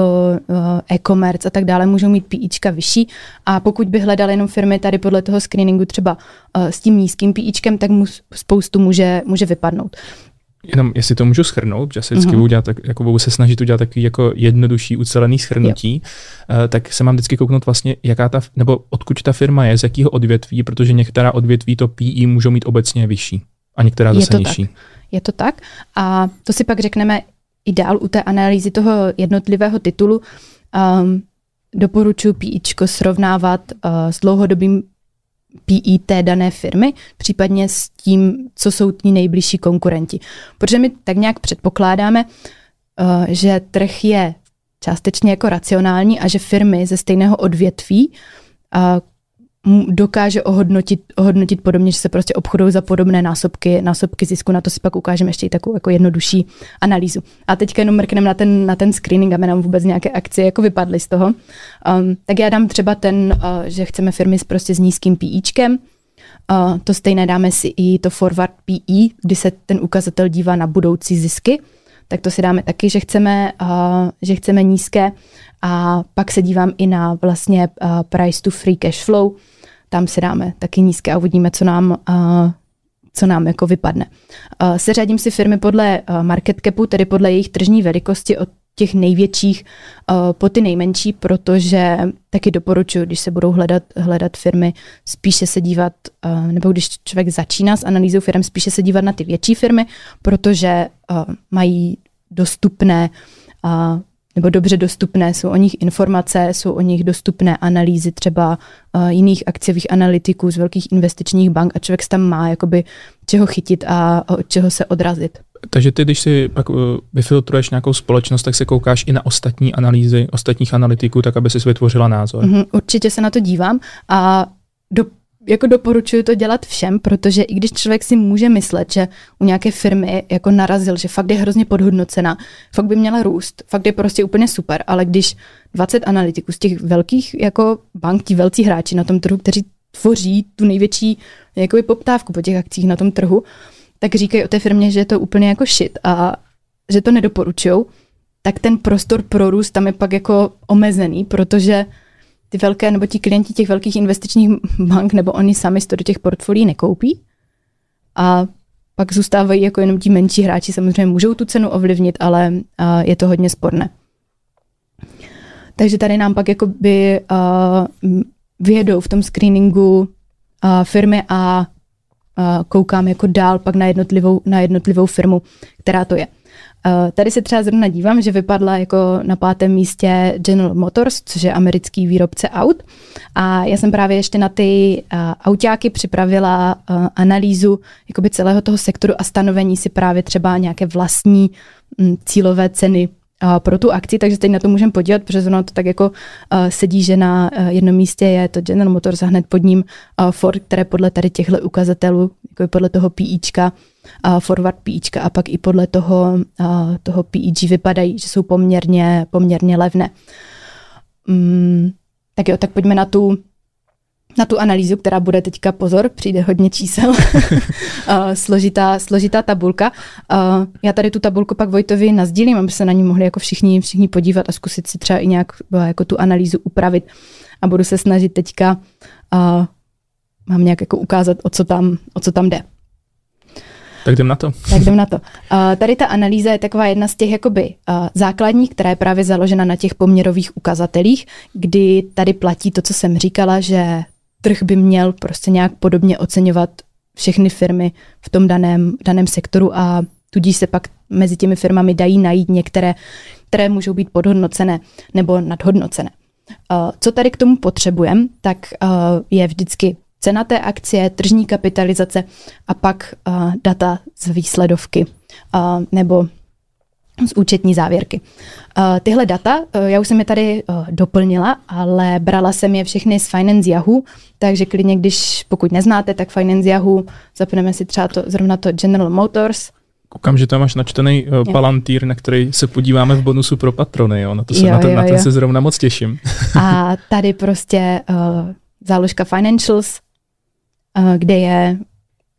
eh, e-commerce a tak dále můžou mít PIčka vyšší a pokud by hledali jenom firmy tady podle toho screeningu třeba eh, s tím nízkým PIčkem, tak mu spoustu může, může vypadnout. Jenom, jestli to můžu schrnout, že se vždycky mm-hmm. udělat, jako budu se snažit udělat takový jako jednodušší, ucelený schrnutí, uh, tak se mám vždycky kouknout vlastně, jaká ta, nebo odkud ta firma je, z jakého odvětví, protože některá odvětví to PI můžou mít obecně vyšší a některá zase je to nižší. Tak. Je to tak a to si pak řekneme i dál u té analýzy toho jednotlivého titulu. Um, doporučuji PIčko srovnávat uh, s dlouhodobým PI té dané firmy, případně s tím, co jsou tí nejbližší konkurenti. Protože my tak nějak předpokládáme, uh, že trh je částečně jako racionální a že firmy ze stejného odvětví uh, dokáže ohodnotit, ohodnotit podobně, že se prostě obchodují za podobné násobky, násobky zisku. Na to si pak ukážeme ještě i takovou jako jednodušší analýzu. A teďka jenom mrkneme na ten, na ten screening, aby nám vůbec nějaké akcie jako vypadly z toho. Um, tak já dám třeba ten, uh, že chceme firmy s prostě s nízkým PIčkem, Uh, to stejné dáme si i to forward PE, kdy se ten ukazatel dívá na budoucí zisky, tak to si dáme taky, že chceme, uh, že chceme nízké a pak se dívám i na vlastně uh, price to free cash flow, tam si dáme taky nízké a uvidíme, co nám, co nám jako vypadne. Seřadím si firmy podle market capu, tedy podle jejich tržní velikosti od těch největších po ty nejmenší, protože taky doporučuji, když se budou hledat, hledat firmy, spíše se dívat, nebo když člověk začíná s analýzou firm, spíše se dívat na ty větší firmy, protože mají dostupné nebo dobře dostupné, jsou o nich informace, jsou o nich dostupné analýzy třeba uh, jiných akciových analytiků z velkých investičních bank a člověk tam má jakoby čeho chytit a, od čeho se odrazit. Takže ty, když si pak uh, vyfiltruješ nějakou společnost, tak se koukáš i na ostatní analýzy ostatních analytiků, tak aby si vytvořila názor. Mm-hmm, určitě se na to dívám a do, jako doporučuji to dělat všem, protože i když člověk si může myslet, že u nějaké firmy jako narazil, že fakt je hrozně podhodnocena, fakt by měla růst, fakt je prostě úplně super, ale když 20 analytiků z těch velkých jako bank, ti velcí hráči na tom trhu, kteří tvoří tu největší jakoby poptávku po těch akcích na tom trhu, tak říkají o té firmě, že je to úplně jako shit a že to nedoporučují, tak ten prostor pro růst tam je pak jako omezený, protože ty velké nebo ti klienti těch velkých investičních bank nebo oni sami to do těch portfolií nekoupí a pak zůstávají jako jenom ti menší hráči, samozřejmě můžou tu cenu ovlivnit, ale uh, je to hodně sporné. Takže tady nám pak jakoby uh, vyjedou v tom screeningu uh, firmy a uh, koukám jako dál pak na jednotlivou, na jednotlivou firmu, která to je. Eh, tady se třeba zrovna dívám, že vypadla jako na pátém místě General Motors, což je americký výrobce aut. A já jsem právě ještě na ty uh, autáky připravila uh, analýzu jakoby celého toho sektoru a stanovení si právě třeba nějaké vlastní um, cílové ceny pro tu akci, takže teď na to můžeme podívat, protože ono to tak jako uh, sedí, že na uh, jednom místě je to General Motors a hned pod ním Ford, které podle tady těchto ukazatelů, jako podle toho PIčka, forward PIčka a pak i podle toho, toho PEG vypadají, že jsou poměrně, poměrně levné. Um, tak jo, tak pojďme na tu na tu analýzu, která bude teďka, pozor, přijde hodně čísel, složitá, složitá tabulka. Já tady tu tabulku pak Vojtovi nazdílím, aby se na ní mohli jako všichni, všichni podívat a zkusit si třeba i nějak jako tu analýzu upravit. A budu se snažit teďka mám nějak jako ukázat, o co tam, o co tam jde. Tak jdem na to. Tak jdem na to. Uh, tady ta analýza je taková jedna z těch jakoby uh, základních, která je právě založena na těch poměrových ukazatelích, kdy tady platí to, co jsem říkala, že trh by měl prostě nějak podobně oceňovat všechny firmy v tom daném, daném sektoru a tudíž se pak mezi těmi firmami dají najít některé, které můžou být podhodnocené nebo nadhodnocené. Uh, co tady k tomu potřebujeme, tak uh, je vždycky cena té akcie, tržní kapitalizace a pak uh, data z výsledovky nebo z účetní závěrky. Uh, tyhle data, uh, já už jsem je tady uh, doplnila, ale brala jsem je všechny z Finance Yahoo, takže klidně, když pokud neznáte, tak Finance Yahoo, zapneme si třeba to, zrovna to General Motors. Koukám, že tam máš načtený uh, palantýr, na který se podíváme v bonusu pro patrony, jo? Na, to se, jo, na, to, jo, na ten jo. se zrovna moc těším. A tady prostě uh, záložka Financials, uh, kde je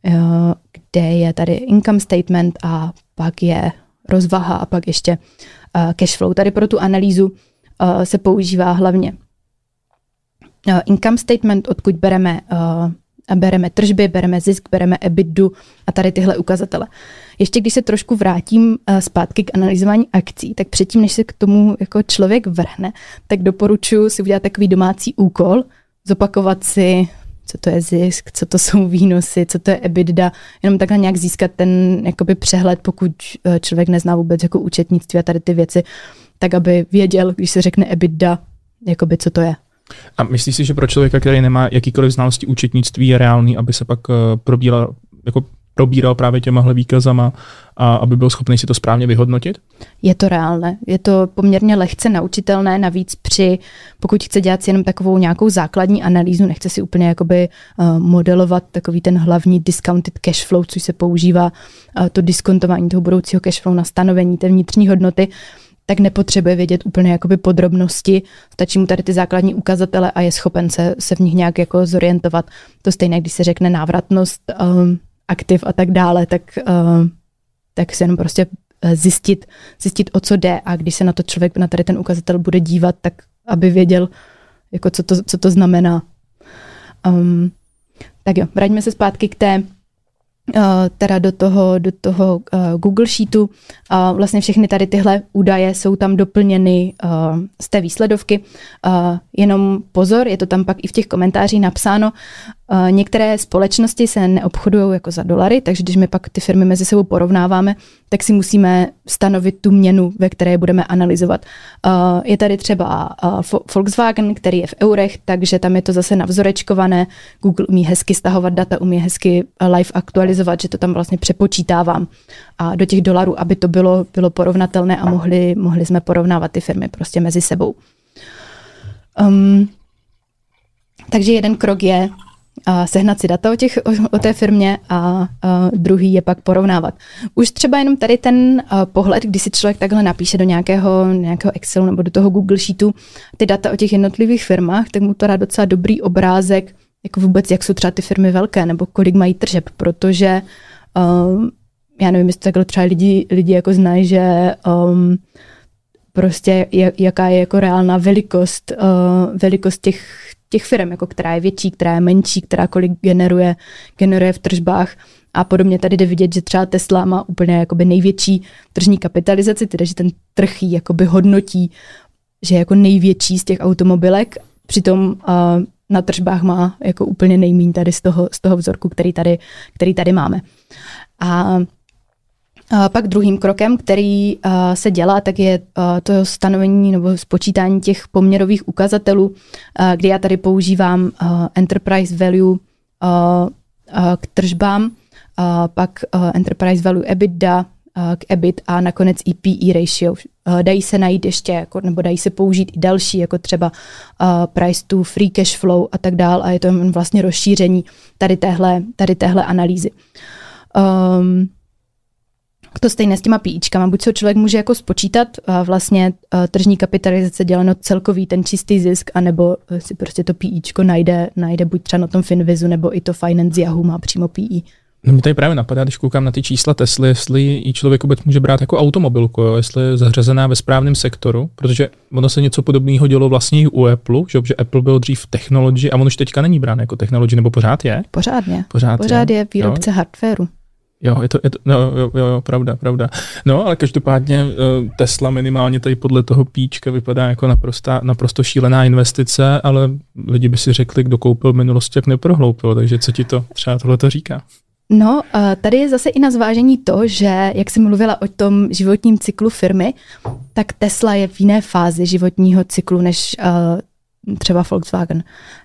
uh, kde je tady income statement a pak je rozvaha a pak ještě uh, cash flow. Tady pro tu analýzu uh, se používá hlavně uh, income statement, odkud bereme bereme tržby, bereme zisk, bereme EBITDu a tady tyhle ukazatele. Ještě když se trošku vrátím zpátky k analyzování akcí, tak předtím, než se k tomu jako člověk vrhne, tak doporučuji si udělat takový domácí úkol, zopakovat si co to je zisk, co to jsou výnosy, co to je EBITDA, jenom takhle nějak získat ten jakoby přehled, pokud eh, člověk nezná vůbec jako účetnictví a tady ty věci, tak aby věděl, když se řekne EBITDA, jakoby co to je. A myslíš si, že pro člověka, který nemá jakýkoliv znalosti účetnictví, je reálný, aby se pak eh, probíral, jako probíral právě těmahle výkazama a aby byl schopný si to správně vyhodnotit? Je to reálné. Je to poměrně lehce naučitelné, navíc při, pokud chce dělat si jenom takovou nějakou základní analýzu, nechce si úplně jakoby uh, modelovat takový ten hlavní discounted cash flow, což se používá uh, to diskontování toho budoucího cash flow na stanovení té vnitřní hodnoty, tak nepotřebuje vědět úplně jakoby podrobnosti, stačí mu tady ty základní ukazatele a je schopen se, se v nich nějak jako zorientovat. To stejné, když se řekne návratnost um, aktiv a tak dále, tak, uh, tak se jenom prostě eh, zjistit, zjistit, o co jde a když se na to člověk, na tady ten ukazatel bude dívat, tak aby věděl, jako co, to, co to znamená. Um, tak jo, vraťme se zpátky k té Eh, teda do toho, do toho uh, Google Sheetu. Uh, vlastně všechny tady tyhle údaje jsou tam doplněny uh, z té výsledovky. Uh, jenom pozor, je to tam pak i v těch komentářích napsáno, Uh, některé společnosti se neobchodují jako za dolary, takže když my pak ty firmy mezi sebou porovnáváme, tak si musíme stanovit tu měnu, ve které budeme analyzovat. Uh, je tady třeba uh, Volkswagen, který je v eurech, takže tam je to zase navzorečkované. Google umí hezky stahovat data, umí hezky live aktualizovat, že to tam vlastně přepočítávám a do těch dolarů, aby to bylo, bylo porovnatelné a mohli, mohli jsme porovnávat ty firmy prostě mezi sebou. Um, takže jeden krok je a sehnat si data o, těch, o, o té firmě a, a druhý je pak porovnávat. Už třeba jenom tady ten a, pohled, kdy si člověk takhle napíše do nějakého, nějakého Excelu nebo do toho Google Sheetu ty data o těch jednotlivých firmách, tak mu to dá docela dobrý obrázek, jako vůbec, jak jsou třeba ty firmy velké, nebo kolik mají tržeb, protože um, já nevím, jestli takhle třeba lidi, lidi jako znají, že um, prostě jaká je jako reálná velikost, uh, velikost těch, těch firm, jako která je větší, která je menší, která kolik generuje, generuje v tržbách. A podobně tady jde vidět, že třeba Tesla má úplně jakoby největší tržní kapitalizaci, tedy že ten trh jakoby hodnotí, že je jako největší z těch automobilek, přitom uh, na tržbách má jako úplně nejmín tady z toho, z toho vzorku, který tady, který tady máme. A pak druhým krokem, který se dělá, tak je to stanovení nebo spočítání těch poměrových ukazatelů, kdy já tady používám enterprise value k tržbám, pak enterprise value EBITDA k EBIT a nakonec i PE ratio. Dají se najít ještě, jako, nebo dají se použít i další, jako třeba price to free cash flow a tak dál a je to vlastně rozšíření tady téhle, tady téhle analýzy. Um, to stejné s těma píčkama. Buď se člověk může jako spočítat vlastně tržní kapitalizace děleno celkový ten čistý zisk, anebo si prostě to píčko najde, najde buď třeba na tom Finvizu, nebo i to Finance Yahoo má přímo PI. No mi tady právě napadá, když koukám na ty čísla Tesly, jestli ji člověk vůbec může brát jako automobilku, jo? jestli je zařazená ve správném sektoru, protože ono se něco podobného dělo vlastně i u Apple, že, že Apple byl dřív technology a on už teďka není brán jako technology, nebo pořád je? Pořádně. Pořád, pořád je, je výrobce jo? hardwareu. Jo, je to, je to no, jo, jo, jo, pravda, pravda. No, ale každopádně eh, Tesla minimálně tady podle toho píčka vypadá jako naprosta, naprosto šílená investice, ale lidi by si řekli, kdo koupil v minulosti, jak neprohloupil, takže co ti to třeba tohle to říká? No, eh, tady je zase i na zvážení to, že jak jsi mluvila o tom životním cyklu firmy, tak Tesla je v jiné fázi životního cyklu než uh, třeba Volkswagen.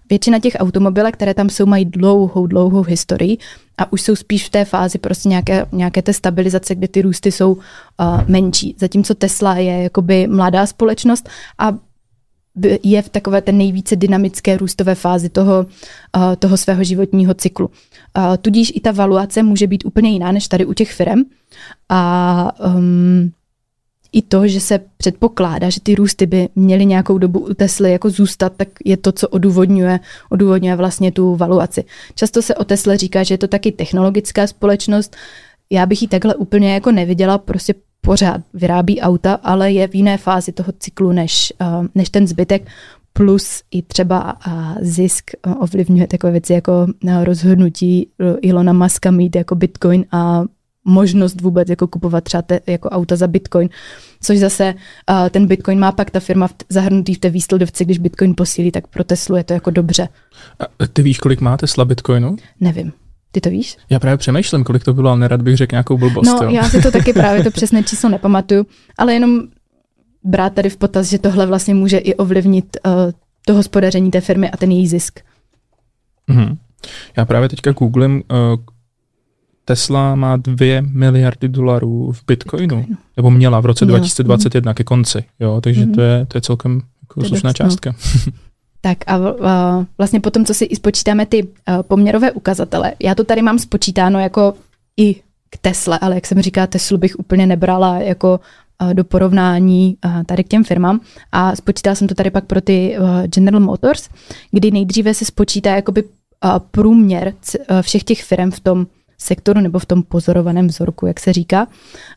Většina těch automobilek, které tam jsou, mají dlouhou, dlouhou historii a už jsou spíš v té fázi prostě nějaké, nějaké té stabilizace, kde ty růsty jsou uh, menší. Zatímco Tesla je jakoby mladá společnost a je v takové té nejvíce dynamické růstové fázi toho, uh, toho svého životního cyklu. Uh, tudíž i ta valuace může být úplně jiná než tady u těch firm. A um, i to, že se předpokládá, že ty růsty by měly nějakou dobu u Tesly jako zůstat, tak je to, co odůvodňuje, odůvodňuje vlastně tu valuaci. Často se o Tesle říká, že je to taky technologická společnost. Já bych ji takhle úplně jako neviděla, prostě pořád vyrábí auta, ale je v jiné fázi toho cyklu než, uh, než ten zbytek. plus i třeba zisk ovlivňuje takové věci jako rozhodnutí Ilona Muska mít jako Bitcoin a možnost vůbec jako kupovat třeba te, jako auta za Bitcoin, což zase uh, ten Bitcoin má pak ta firma v, zahrnutý v té výsledovce, když Bitcoin posílí, tak pro Teslu je to jako dobře. A ty víš, kolik má Tesla Bitcoinu? Nevím. Ty to víš? Já právě přemýšlím, kolik to bylo, ale nerad bych řekl nějakou blbost. No, jo. já si to taky právě to přesné číslo nepamatuju, ale jenom brát tady v potaz, že tohle vlastně může i ovlivnit uh, to hospodaření té firmy a ten její zisk. Mm-hmm. Já právě teďka googlím, uh, Tesla má 2 miliardy dolarů v Bitcoinu, Bitcoinu. nebo měla v roce měla. 2021 mm. ke konci, jo, takže mm. to, je, to je celkem jako slušná no. částka. Tak a vlastně potom, co si i spočítáme ty poměrové ukazatele, já to tady mám spočítáno jako i k Tesle, ale jak jsem říkala, Teslu bych úplně nebrala jako do porovnání tady k těm firmám a spočítala jsem to tady pak pro ty General Motors, kdy nejdříve se spočítá jakoby průměr všech těch firm v tom sektoru nebo v tom pozorovaném vzorku, jak se říká.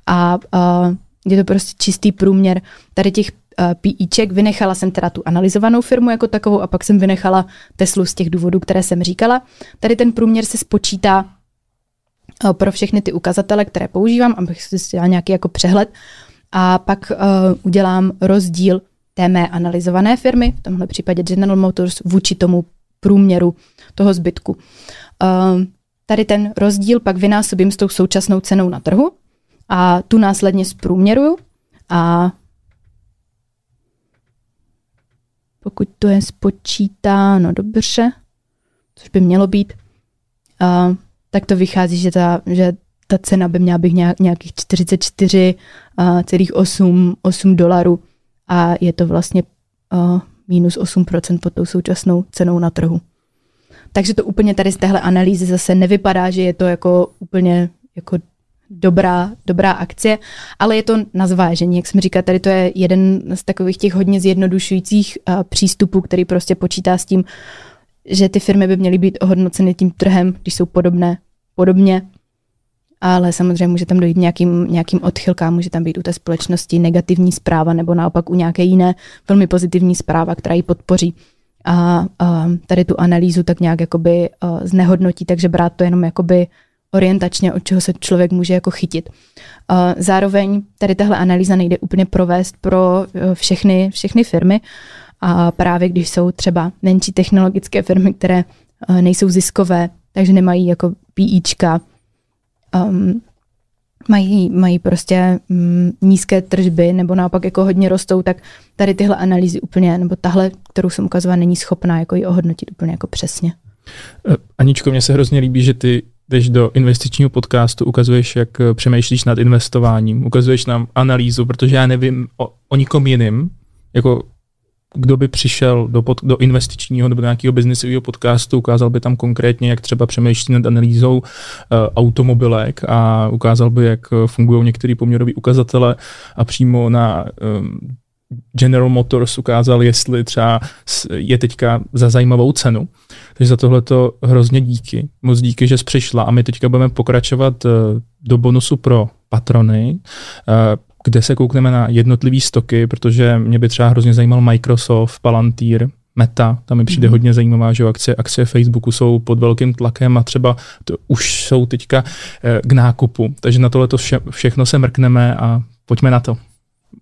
A, a je to prostě čistý průměr tady těch PIček. Vynechala jsem teda tu analyzovanou firmu jako takovou a pak jsem vynechala Teslu z těch důvodů, které jsem říkala. Tady ten průměr se spočítá pro všechny ty ukazatele, které používám, abych si dělala nějaký jako přehled. A pak uh, udělám rozdíl té mé analyzované firmy, v tomhle případě General Motors, vůči tomu průměru toho zbytku. Uh, Tady ten rozdíl pak vynásobím s tou současnou cenou na trhu a tu následně zprůměruju a pokud to je spočítáno dobře, což by mělo být, a, tak to vychází, že ta, že ta cena by měla být nějakých 44,8 8 dolarů a je to vlastně a, minus 8% pod tou současnou cenou na trhu. Takže to úplně tady z téhle analýzy zase nevypadá, že je to jako úplně jako dobrá, dobrá akcie, ale je to na zvážení. Jak jsem říkala, tady to je jeden z takových těch hodně zjednodušujících uh, přístupů, který prostě počítá s tím, že ty firmy by měly být ohodnoceny tím trhem, když jsou podobné, podobně, ale samozřejmě může tam dojít nějakým, nějakým odchylkám, může tam být u té společnosti negativní zpráva nebo naopak u nějaké jiné velmi pozitivní zpráva, která ji podpoří a, tady tu analýzu tak nějak jakoby znehodnotí, takže brát to jenom jakoby orientačně, od čeho se člověk může jako chytit. Zároveň tady tahle analýza nejde úplně provést pro uh, všechny, všechny firmy a právě když jsou třeba menší technologické firmy, které uh, nejsou ziskové, takže nemají jako PIčka, um, mají, mají prostě mm, nízké tržby nebo naopak jako hodně rostou, tak tady tyhle analýzy úplně, nebo tahle, kterou jsem ukazovala, není schopná jako ji ohodnotit úplně jako přesně. Eh, Aničko, mně se hrozně líbí, že ty jdeš do investičního podcastu, ukazuješ, jak eh, přemýšlíš nad investováním, ukazuješ nám analýzu, protože já nevím o, o nikom jiným, jako kdo by přišel do, pod, do investičního nebo do nějakého biznisového podcastu, ukázal by tam konkrétně, jak třeba přemýšlí nad analýzou uh, automobilek a ukázal by, jak eh, fungují některé poměrové ukazatele a přímo na um, General Motors ukázal, jestli třeba je teďka za zajímavou cenu. Takže za tohle to hrozně díky. Moc díky, že jsi přišla a my teďka budeme pokračovat do bonusu pro patrony kde se koukneme na jednotlivé stoky, protože mě by třeba hrozně zajímal Microsoft, Palantir, Meta, tam mi přijde mm. hodně zajímavá, že akcie, akcie Facebooku jsou pod velkým tlakem a třeba to už jsou teďka eh, k nákupu. Takže na tohle vše, všechno se mrkneme a pojďme na to.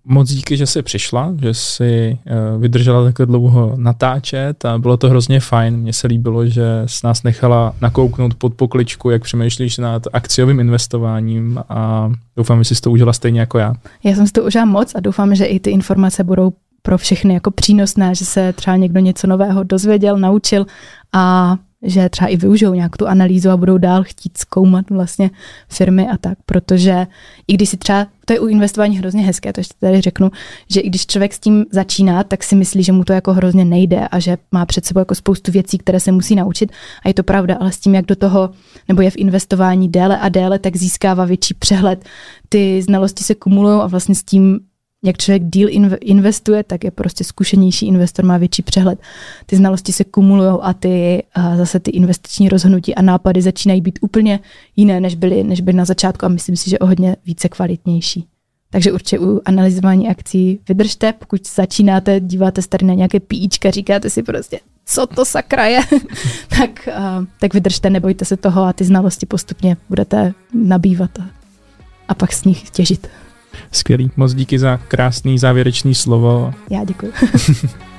Moc díky, že jsi přišla, že jsi uh, vydržela takhle dlouho natáčet a bylo to hrozně fajn. Mně se líbilo, že s nás nechala nakouknout pod pokličku, jak přemýšlíš nad akciovým investováním a doufám, že jsi to užila stejně jako já. Já jsem si to užila moc a doufám, že i ty informace budou pro všechny jako přínosné, že se třeba někdo něco nového dozvěděl, naučil a že třeba i využijou nějak tu analýzu a budou dál chtít zkoumat vlastně firmy a tak, protože i když si třeba, to je u investování hrozně hezké, to ještě tady řeknu, že i když člověk s tím začíná, tak si myslí, že mu to jako hrozně nejde a že má před sebou jako spoustu věcí, které se musí naučit. A je to pravda, ale s tím, jak do toho, nebo je v investování déle a déle, tak získává větší přehled, ty znalosti se kumulují a vlastně s tím jak člověk díl investuje, tak je prostě zkušenější investor, má větší přehled. Ty znalosti se kumulují a ty a zase ty investiční rozhodnutí a nápady začínají být úplně jiné, než byly, než byly na začátku a myslím si, že o hodně více kvalitnější. Takže určitě u analyzování akcí vydržte, pokud začínáte, díváte se tady na nějaké píčka, říkáte si prostě, co to sakra je, tak, uh, tak vydržte, nebojte se toho a ty znalosti postupně budete nabývat a, a pak z nich těžit. Skvělý, moc díky za krásný závěrečný slovo. Já děkuji.